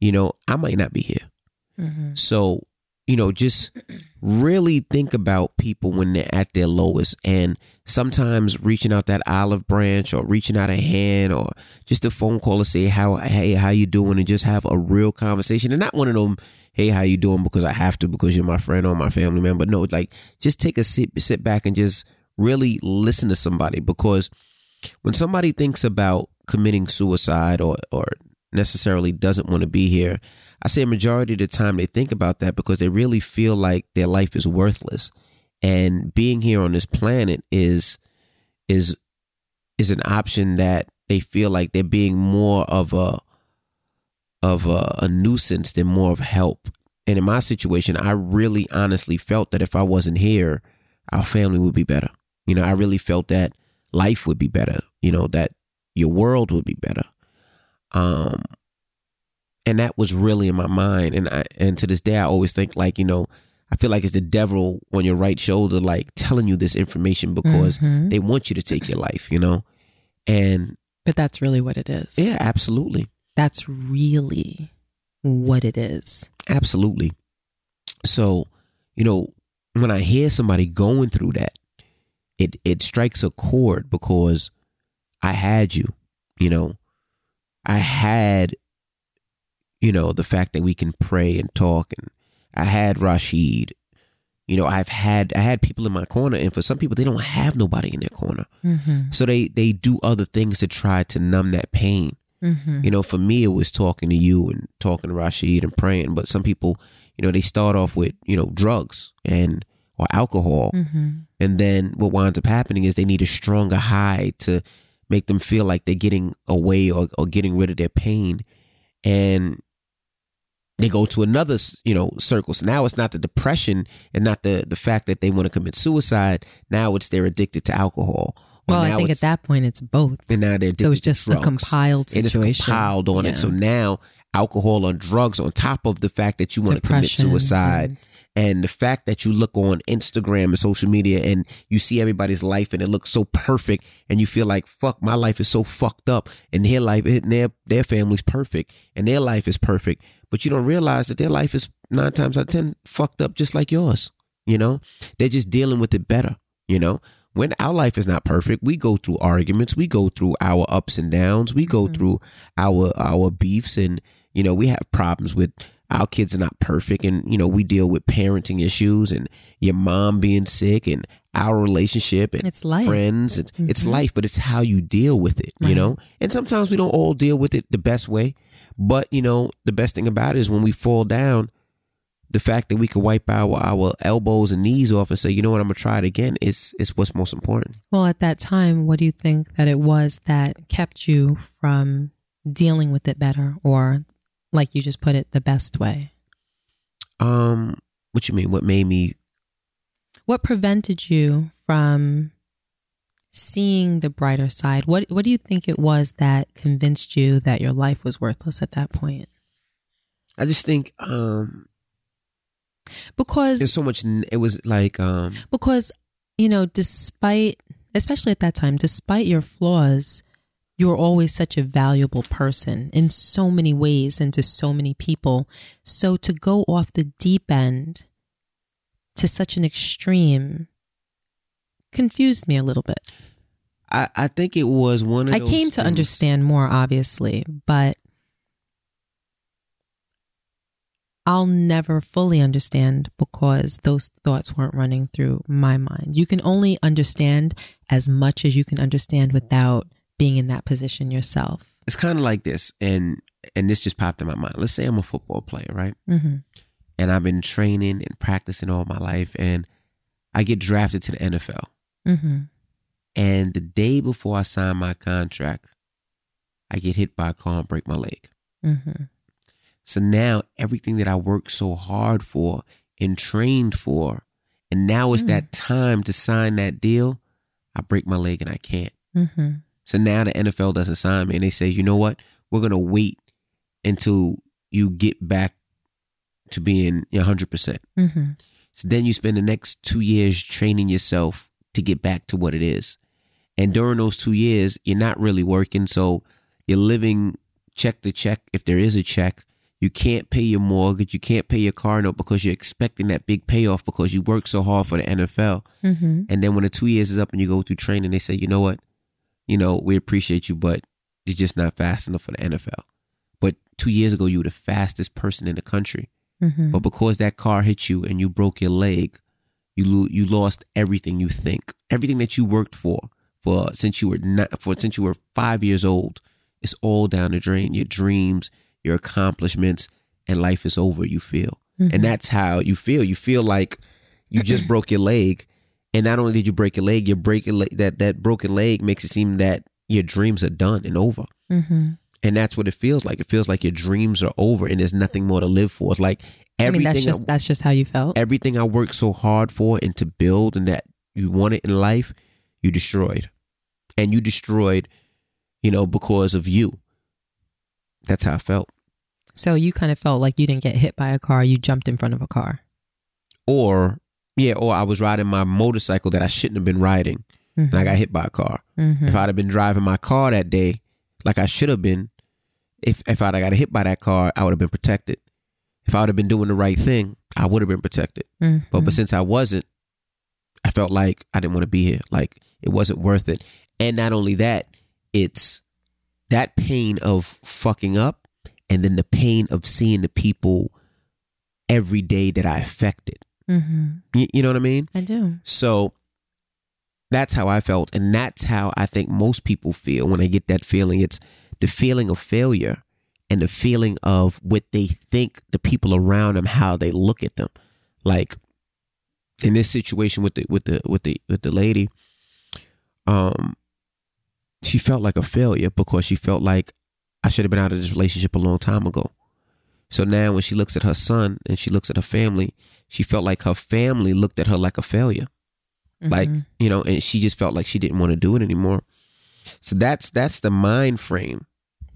you know, I might not be here. Mm-hmm. So, you know, just really think about people when they're at their lowest and sometimes reaching out that olive branch or reaching out a hand or just a phone call to say how hey how you doing? and just have a real conversation. And not one of them hey how you doing? because I have to because you're my friend or my family member. But no like just take a sit sit back and just really listen to somebody because when somebody thinks about committing suicide or or necessarily doesn't want to be here I say a majority of the time they think about that because they really feel like their life is worthless and being here on this planet is is is an option that they feel like they're being more of a of a, a nuisance than more of help. And in my situation, I really honestly felt that if I wasn't here, our family would be better. You know, I really felt that life would be better, you know, that your world would be better. Um and that was really in my mind and I and to this day I always think like, you know, I feel like it's the devil on your right shoulder, like telling you this information because mm-hmm. they want you to take your life, you know? And But that's really what it is. Yeah, absolutely. That's really what it is. Absolutely. So, you know, when I hear somebody going through that, it it strikes a chord because I had you, you know. I had you know, the fact that we can pray and talk and I had Rashid. You know, I've had I had people in my corner, and for some people, they don't have nobody in their corner, mm-hmm. so they they do other things to try to numb that pain. Mm-hmm. You know, for me, it was talking to you and talking to Rashid and praying. But some people, you know, they start off with you know drugs and or alcohol, mm-hmm. and then what winds up happening is they need a stronger high to make them feel like they're getting away or, or getting rid of their pain. And they go to another you know circle. So now it's not the depression and not the the fact that they want to commit suicide. Now it's they're addicted to alcohol. Well i think at that point it's both. And now they're so it's just a compiled situation and it's compiled on yeah. it so now alcohol and drugs on top of the fact that you want to commit suicide and, and the fact that you look on Instagram and social media and you see everybody's life and it looks so perfect and you feel like fuck my life is so fucked up. And their life and their their family's perfect and their life is perfect but you don't realize that their life is nine times out of ten fucked up just like yours. You know, they're just dealing with it better. You know, when our life is not perfect, we go through arguments, we go through our ups and downs, we go mm-hmm. through our our beefs, and you know, we have problems with our kids are not perfect, and you know, we deal with parenting issues and your mom being sick and our relationship and it's life. friends. And mm-hmm. It's life, but it's how you deal with it, right. you know. And sometimes we don't all deal with it the best way. But you know, the best thing about it is when we fall down, the fact that we can wipe our our elbows and knees off and say, you know what, I'm gonna try it again. Is is what's most important. Well, at that time, what do you think that it was that kept you from dealing with it better, or like you just put it, the best way? Um, what you mean? What made me? What prevented you from seeing the brighter side. What what do you think it was that convinced you that your life was worthless at that point? I just think um because there's so much it was like um because you know despite especially at that time despite your flaws you were always such a valuable person in so many ways and to so many people so to go off the deep end to such an extreme confused me a little bit. I, I think it was one of I came to understand more, obviously, but I'll never fully understand because those thoughts weren't running through my mind. You can only understand as much as you can understand without being in that position yourself. It's kind of like this, and and this just popped in my mind. Let's say I'm a football player, right? Mm-hmm. And I've been training and practicing all my life, and I get drafted to the NFL. Mm-hmm. And the day before I sign my contract, I get hit by a car and break my leg. Mm-hmm. So now everything that I worked so hard for and trained for, and now it's Mm. that time to sign that deal, I break my leg and I can't. Mm-hmm. So now the NFL doesn't sign me and they say, you know what? We're going to wait until you get back to being 100%. Mm-hmm. So then you spend the next two years training yourself to get back to what it is. And during those two years, you're not really working. So you're living check to check. If there is a check, you can't pay your mortgage. You can't pay your car note because you're expecting that big payoff because you worked so hard for the NFL. Mm-hmm. And then when the two years is up and you go through training, they say, you know what? You know, we appreciate you, but you're just not fast enough for the NFL. But two years ago, you were the fastest person in the country. Mm-hmm. But because that car hit you and you broke your leg, you lo- you lost everything you think, everything that you worked for for since you were not for since you were five years old. It's all down the drain. Your dreams, your accomplishments, and life is over. You feel, Mm-hmm. and that's how you feel. You feel like you just broke your leg, and not only did you break your leg, your break your leg, that that broken leg makes it seem that your dreams are done and over. Mm-hmm. And that's what it feels like. It feels like your dreams are over and there's nothing more to live for. It's like I mean, everything that's just that's just how you felt. everything I worked so hard for and to build and that you wanted in life, you destroyed. And you destroyed, you know, because of you. That's how I felt. So you kind of felt like you didn't get hit by a car; you jumped in front of a car. Or, yeah, or I was riding my motorcycle that I shouldn't have been riding and I got hit by a car. Mm-hmm. If I'd have been driving my car that day like I should have been, if, if I'd have got hit by that car, I would have been protected. If I would have been doing the right thing, I would have been protected. Mm-hmm. But but since I wasn't, I felt like I didn't want to be here. Like it wasn't worth it. And not only that, it's that pain of fucking up and then the pain of seeing the people every day that I affected. mm-hmm. You, you know what I mean? I do. So that's how I felt. And that's how I think most people feel when they get that feeling. It's the feeling of failure and the feeling of what they think the people around them, how they look at them. Like in this situation with the with the with the with the lady, um, she felt like a failure because she felt like I should have been out of this relationship a long time ago. So now when she looks at her son and she looks at her family, she felt like her family looked at her like a failure. Like, Mhm. you know, and she just felt like she didn't want to do it anymore. So that's that's the mind frame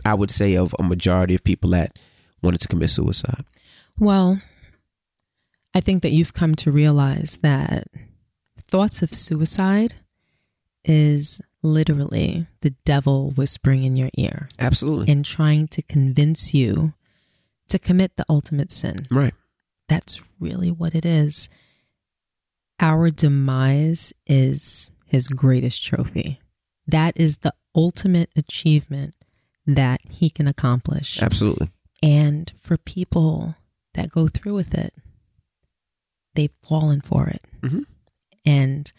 I would say of a majority of people that wanted to commit suicide. Well, I think that you've come to realize that thoughts of suicide is literally the devil whispering in your ear Absolutely. and trying to convince you to commit the ultimate sin. right. That's really what it is. Our demise is his greatest trophy. That is the ultimate achievement that he can accomplish. Absolutely. And for people that go through with it, they've fallen for it. Mhm. And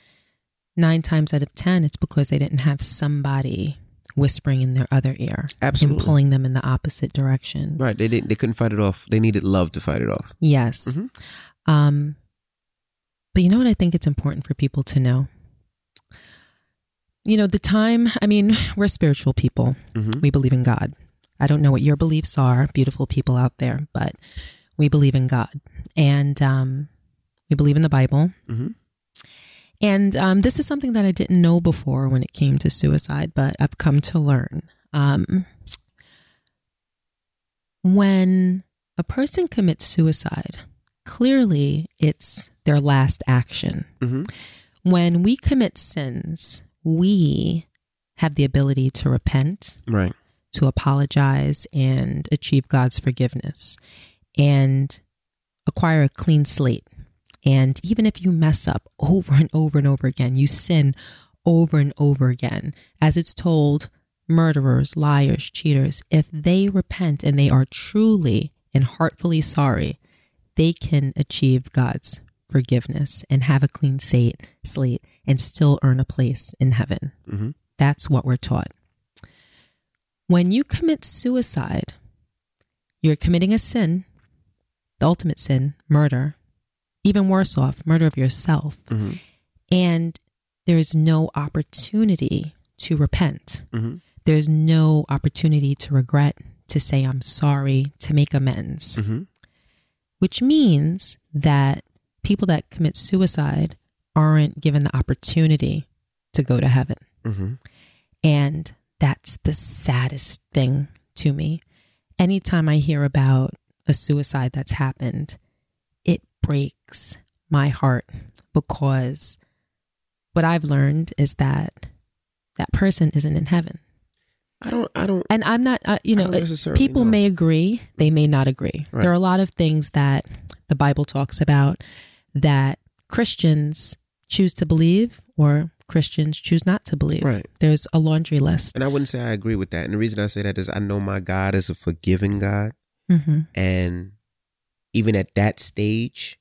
nine times out of 10, it's because they didn't have somebody whispering in their other ear and Absolutely. pulling them in the opposite direction. Right. They didn't they couldn't fight it off. They needed love to fight it off. Yes. Mhm. Um, but you know what I think it's important for people to know? You know, the time, I mean, we're spiritual people. Mhm. We believe in God. I don't know what your beliefs are, beautiful people out there, but we believe in God. And um, we believe in the Bible. Mhm. And um, this is something that I didn't know before when it came to suicide, but I've come to learn. Um, when a person commits suicide, clearly it's their last action. Mhm. When we commit sins, we have the ability to repent, Right. to apologize, and achieve God's forgiveness and acquire a clean slate. And even if you mess up over and over and over again, you sin over and over again, as it's told murderers, liars, cheaters, if they repent and they are truly and heartfully sorry, they can achieve God's forgiveness and have a clean slate, slate and still earn a place in heaven. Mhm. That's what we're taught. When you commit suicide, you're committing a sin, the ultimate sin, murder, even worse off, murder of yourself. Mhm. And there's no opportunity to repent. Mhm. There's no opportunity to regret, to say, I'm sorry, to make amends, Mhm. which means that people that commit suicide aren't given the opportunity to go to heaven. Mhm. And that's the saddest thing to me. Anytime I hear about a suicide that's happened, it breaks my heart because what I've learned is that that person isn't in heaven. I don't. I don't. And I'm not, uh, you know, uh, people know. may agree, they may not agree. Right. There are a lot of things that the Bible talks about that Christians choose to believe or Christians choose not to believe. Right. There's a laundry list. And I wouldn't say I agree with that. And the reason I say that is I know my God is a forgiving God, hmm and even at that stage,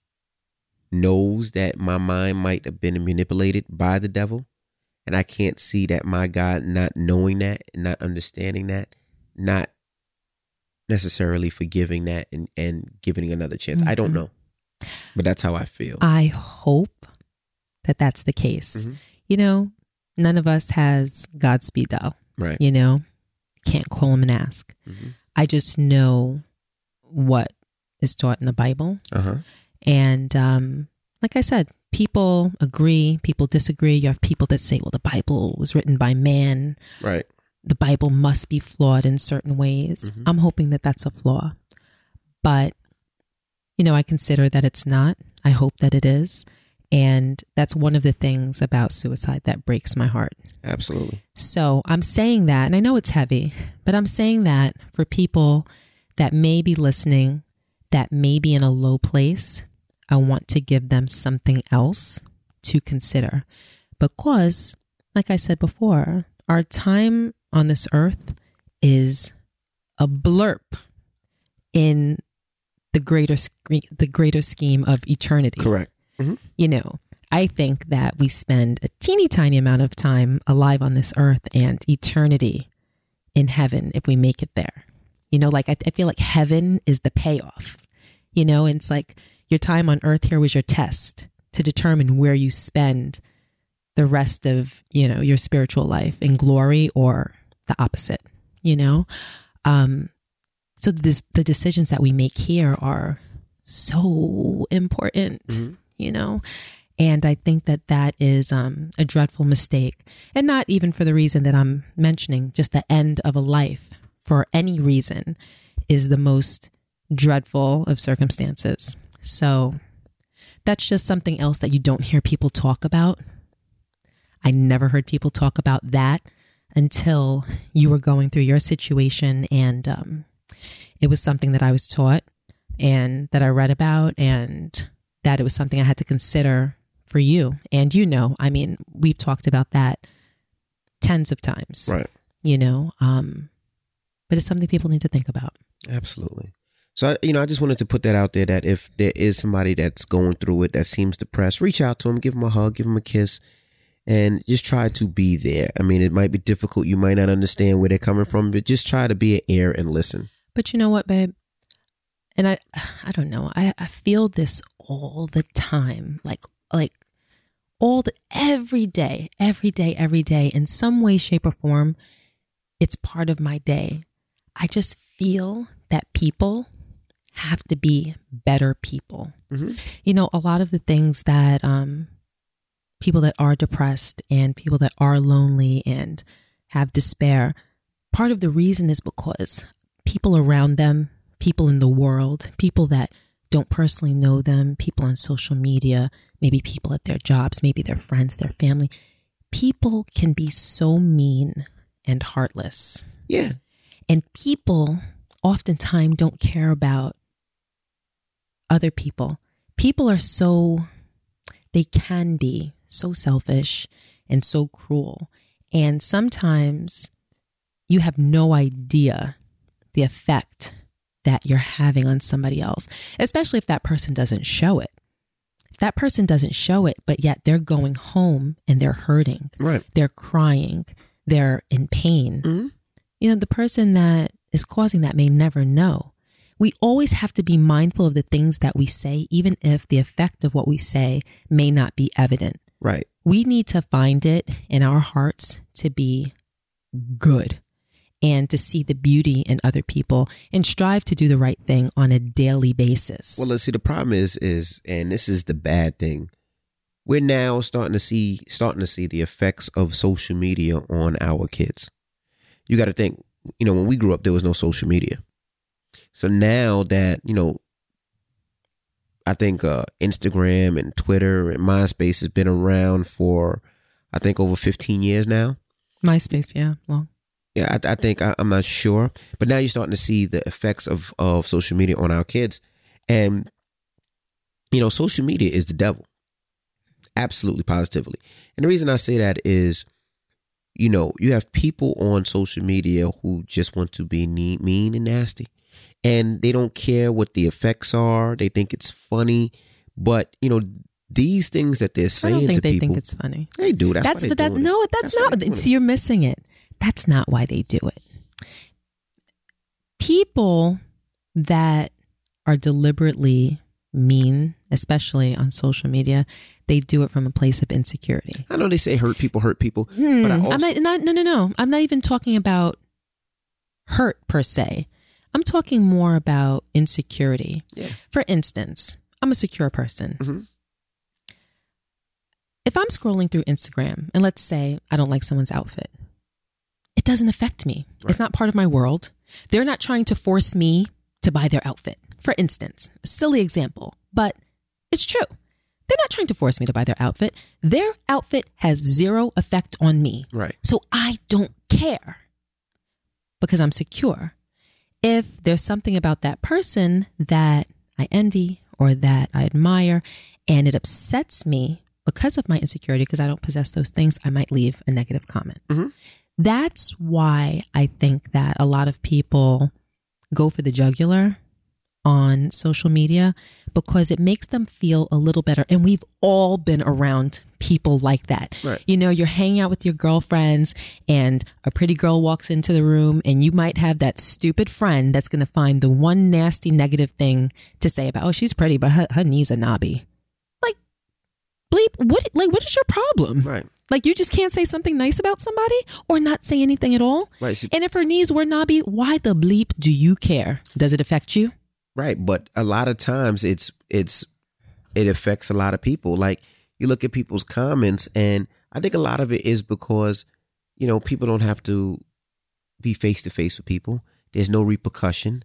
knows that my mind might have been manipulated by the devil, and I can't see that my God not knowing that and not understanding that, not necessarily forgiving that and and giving another chance. I don't Mhm. know, but that's how I feel. I hope that that's the case. Mhm. You know, none of us has Godspeed though. right. You know, can't call him and ask. Mhm. I just know what is taught in the Bible. Uh huh. And um, like I said, people agree, people disagree. You have people that say, well, the Bible was written by man. Right. The Bible must be flawed in certain ways. Mhm. I'm hoping that that's a flaw. But, you know, I consider that it's not. I hope that it is. And that's one of the things about suicide that breaks my heart. Absolutely. So I'm saying that, and I know it's heavy, but I'm saying that for people that may be listening, that may be in a low place, I want to give them something else to consider. Because, like I said before, our time on this earth is a blurb in the greater the greater scheme of eternity Correct. You know, I think that we spend a teeny tiny amount of time alive on this earth and eternity in heaven if we make it there. You know, like I, I feel like heaven is the payoff, you know, and it's like your time on earth here was your test to determine where you spend the rest of, you know, your spiritual life in glory or the opposite, you know? Um, so this, the decisions that we make here are so important Mhm. You know? And i think that that is um, a dreadful mistake. And not even for the reason that i'm mentioning just the end of a life for any reason is the most dreadful of circumstances. So that's just something else that you don't hear people talk about. I never heard people talk about that until you were going through your situation and um, it was something that i was taught and that i read about and that it was something I had to consider for you. And you know, I mean, we've talked about that tens of times, Right. you know, um, but it's something people need to think about. Absolutely. So, you know, I just wanted to put that out there that if there is somebody that's going through it that seems depressed, reach out to them, give them a hug, give them a kiss, and just try to be there. I mean, it might be difficult. You might not understand where they're coming from, but just try to be an ear and listen. But you know what, babe? And I, I don't know. I, I feel this all the time, like, like all the, every day, every day, every day, in some way, shape, or form, it's part of my day. I just feel that people have to be better people. Mhm. You know, a lot of the things that um, people that are depressed and people that are lonely and have despair, part of the reason is because people around them, people in the world, people that don't personally know them, people on social media, maybe people at their jobs, maybe their friends, their family, people can be so mean and heartless. Yeah. And people oftentimes don't care about other people. People are so, they can be so selfish and so cruel. And sometimes you have no idea the effect that you're having on somebody else, especially if that person doesn't show it. If that person doesn't show it, but yet they're going home and they're hurting, Right. they're crying, they're in pain. Mhm. You know, the person that is causing that may never know. We always have to be mindful of the things that we say, even if the effect of what we say may not be evident. Right. We need to find it in our hearts to be good and to see the beauty in other people and strive to do the right thing on a daily basis. Well, let's see. The problem is, is, and this is the bad thing. We're now starting to see, starting to see the effects of social media on our kids. You got to think. You know, when we grew up, there was no social media. So now that you know, I think uh, Instagram and Twitter and MySpace has been around for, I think over fifteen years now. MySpace, yeah, long. Yeah, I, I think I, I'm not sure, but now you're starting to see the effects of of social media on our kids, and you know, social media is the devil, absolutely positively. And the reason I say that is, you know, you have people on social media who just want to be mean, mean and nasty, and they don't care what the effects are. They think it's funny, but you know, these things that they're I saying don't think to they people, think it's funny. they do. That's, That's but that no, that's, That's not. So you're missing it. That's not why they do it. People that are deliberately mean, especially on social media, they do it from a place of insecurity. I know they say hurt people hurt people, but I Hmm, also I'm not. No, no, no. I'm not even talking about hurt per se. I'm talking more about insecurity. Yeah. For instance, I'm a secure person. Mhm. If I'm scrolling through Instagram and let's say I don't like someone's outfit, it doesn't affect me. It's not part of my world. They're not trying to force me to buy their outfit. For instance, a silly example, but it's true. They're not trying to force me to buy their outfit. Their outfit has zero effect on me. right. So I don't care because I'm secure. If there's something about that person that I envy or that I admire and it upsets me because of my insecurity, because I don't possess those things, I might leave a negative comment. Mhm. That's why I think that a lot of people go for the jugular on social media because it makes them feel a little better. And we've all been around people like that. Right. You know, you're hanging out with your girlfriends and a pretty girl walks into the room and you might have that stupid friend that's going to find the one nasty negative thing to say about, oh, she's pretty, but her, her knees are knobby. Bleep, what, like, what is your problem? Right. Like, you just can't say something nice about somebody or not say anything at all? Right. See, And if her knees were knobby, why the bleep do you care? Does it affect you? right. But a lot of times it's it's it affects a lot of people. Like you look at people's comments and I think a lot of it is because, you know, people don't have to be face to face with people. There's no repercussion.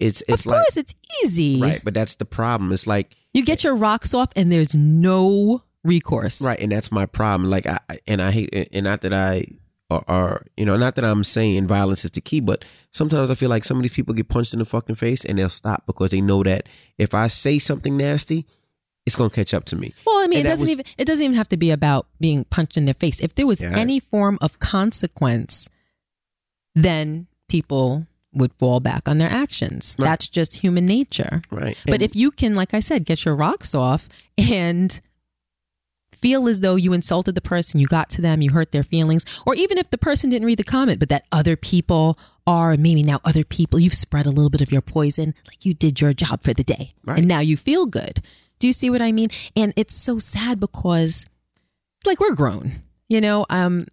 It's it's of like course, it's easy. right, but that's the problem. It's like You get your rocks off and there's no recourse. Right, and that's my problem. Like I and I hate and not that I are, are you know not that I'm saying violence is the key, but sometimes I feel like some of these people get punched in the fucking face and they'll stop because they know that if I say something nasty, it's gonna catch up to me. Well, I mean, And it doesn't was- even it doesn't even have to be about being punched in their face. If there was Yeah. any form of consequence, then people would fall back on their actions. Right. That's just human nature. Right, But And- if you can, like I said, get your rocks off and feel as though you insulted the person, you got to them, you hurt their feelings, or even if the person didn't read the comment, but that other people are, maybe now other people, you've spread a little bit of your poison, like you did your job for the day. Right. And now you feel good. Do you see what I mean? And it's so sad because, like, we're grown, you know? Um,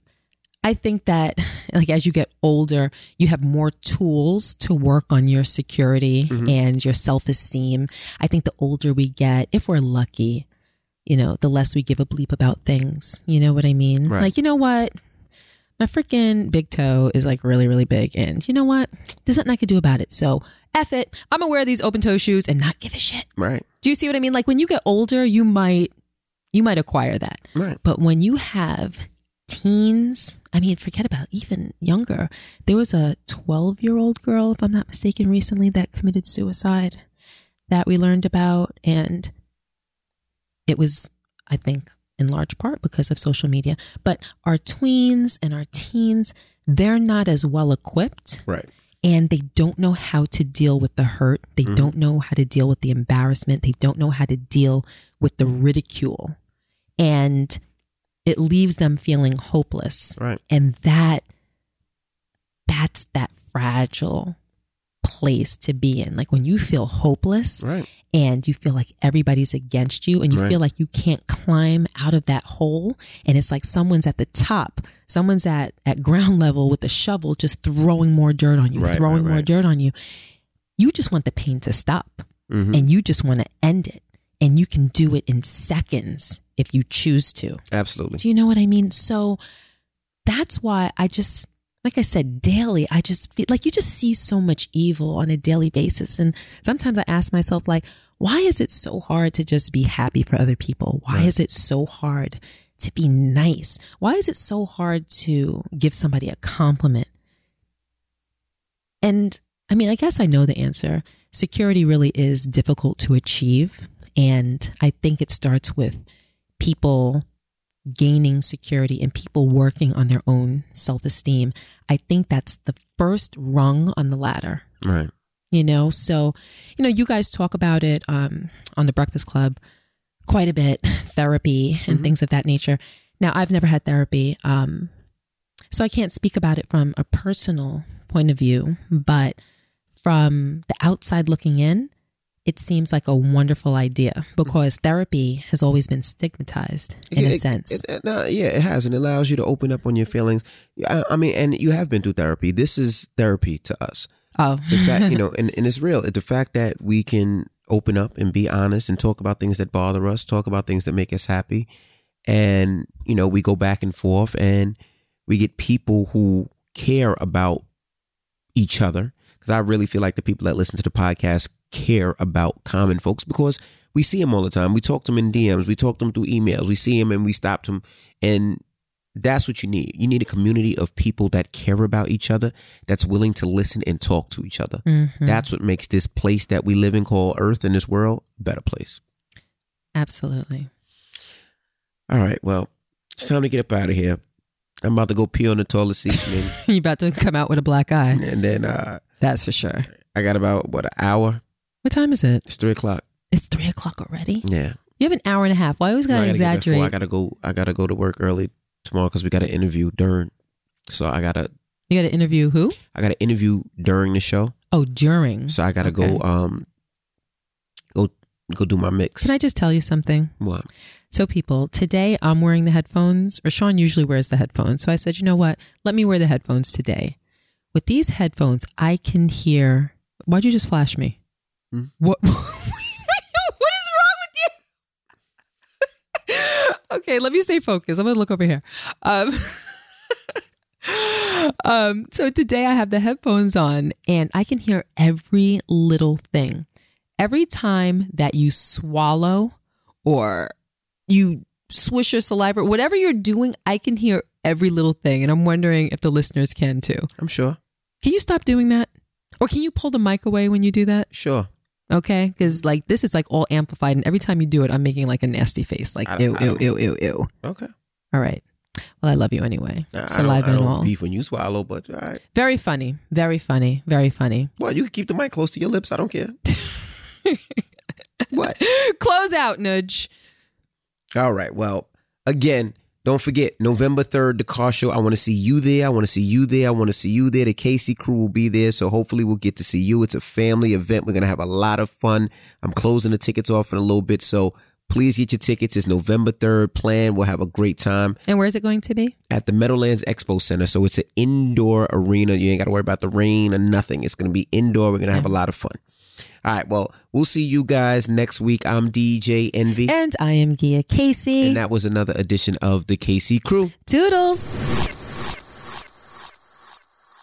I think that like as you get older, you have more tools to work on your security mm-hmm. and your self-esteem. I think the older we get, if we're lucky, you know, the less we give a bleep about things. You know what I mean? Right. Like, you know what? My freaking big toe is like really, really big. And you know what? There's nothing I could do about it. So F it. I'm gonna wear these open toe shoes and not give a shit. right, Do you see what I mean? Like when you get older, you might you might acquire that. right, But when you have teens, I mean, forget about even younger. There was a 12 year old girl, if I'm not mistaken, recently that committed suicide that we learned about. And it was, I think, in large part because of social media. But our tweens and our teens, they're not as well equipped right. and they don't know how to deal with the hurt. They Mm-hmm. don't know how to deal with the embarrassment. They don't know how to deal with the ridicule. And it leaves them feeling hopeless. Right. And that that's that fragile place to be in. Like when you feel hopeless Right. and you feel like everybody's against you and you Right. feel like you can't climb out of that hole and it's like someone's at the top someone's at at ground level with a shovel just throwing more dirt on you Right, throwing more dirt on you you just want the pain to stop Mhm. and you just want to end it and you can do it in seconds if you choose to Absolutely. do you know what I mean? So that's why I just, like I said, daily, I just feel like you just see so much evil on a daily basis. And sometimes I ask myself, like, why is it so hard to just be happy for other people? Why Right. is it so hard to be nice? Why is it so hard to give somebody a compliment? And I mean, I guess I know the answer. Security really is difficult to achieve. And I think it starts with people gaining security and people working on their own self esteem. I think that's the first rung on the ladder, Right. you know? So, you know, you guys talk about it um, on the Breakfast Club quite a bit therapy and Mhm. things of that nature. Now, I've never had therapy. Um, so I can't speak about it from a personal point of view, but from the outside looking in, it seems like a wonderful idea because therapy has always been stigmatized in Yeah, a sense. it- it- no, yeah, it has, and it allows you to open up on your feelings. I, I mean, and you have been through therapy. This is therapy to us. oh, The fact, you know, and, and it's real. The fact that we can open up and be honest and talk about things that bother us, talk about things that make us happy, and you know, we go back and forth, and we get people who care about each other. Because I really feel like the people that listen to the podcast care about common folks because we see them all the time. We talk to them in DMs, we talk to them through emails, we see them and we stop them, and that's what you need. You need a community of people that care about each other, that's willing to listen and talk to each other. Mhm. That's what makes this place that we live in called Earth in this world a better place. absolutely. All right, well, it's time to get up out of here. I'm about to go pee on the toilet seat, and You're about to come out with a black eye. and then uh, That's for sure. I got about what an hour. What time is it? It's three o'clock. It's three o'clock already. Yeah, You have an hour and a half. Why always No, I gotta gotta exaggerate? I gotta go. I gotta go to work early tomorrow because we got an interview during. So I gotta. you got to interview who? I got to interview during the show. Oh, during. So I gotta Okay. go. Um, go go do my mix. Can I just tell you something? what? So, people, today I'm wearing the headphones. RaaShaun usually wears the headphones. So I said, you know what? Let me wear the headphones today. With these headphones, I can hear. Why'd you just flash me? Hmm? What? what is wrong with you? okay, let me stay focused. I'm gonna look over here. Um, um, so today I have the headphones on, and I can hear every little thing. Every time that you swallow or you swish your saliva, whatever you're doing, I can hear every little thing. And I'm wondering if the listeners can too. I'm sure. Can you stop doing that? Or can you pull the mic away when you do that? Sure. Okay. Because like this is like all amplified. And every time you do it, I'm making like a nasty face. Like, I- ew, I ew, ew, ew, ew. Okay. All right. Well, I love you anyway. I- I don't, Saliva I and don't all. beef when you swallow, but all right. Very funny. Very funny. Very funny. Well, you can keep the mic close to your lips. I don't care. what? Close out, Nudge. All right. Well, again, don't forget November 3rd, the car show. I want to see you there. I want to see you there. I want to see you there. The Casey crew will be there. So hopefully we'll get to see you. It's a family event. We're going to have a lot of fun. I'm closing the tickets off in a little bit. So please get your tickets. It's November 3rd. Plan. We'll have a great time And where's it going to be? at the Meadowlands Expo Center. So it's an indoor arena. You ain't got to worry about the rain or nothing. It's going to be indoor. We're going to have a mm. lot of fun. All right. Well, we'll see you guys next week. I'm DJ Envy. And I am Gia Casey. And that was another edition of the Casey Crew. Toodles.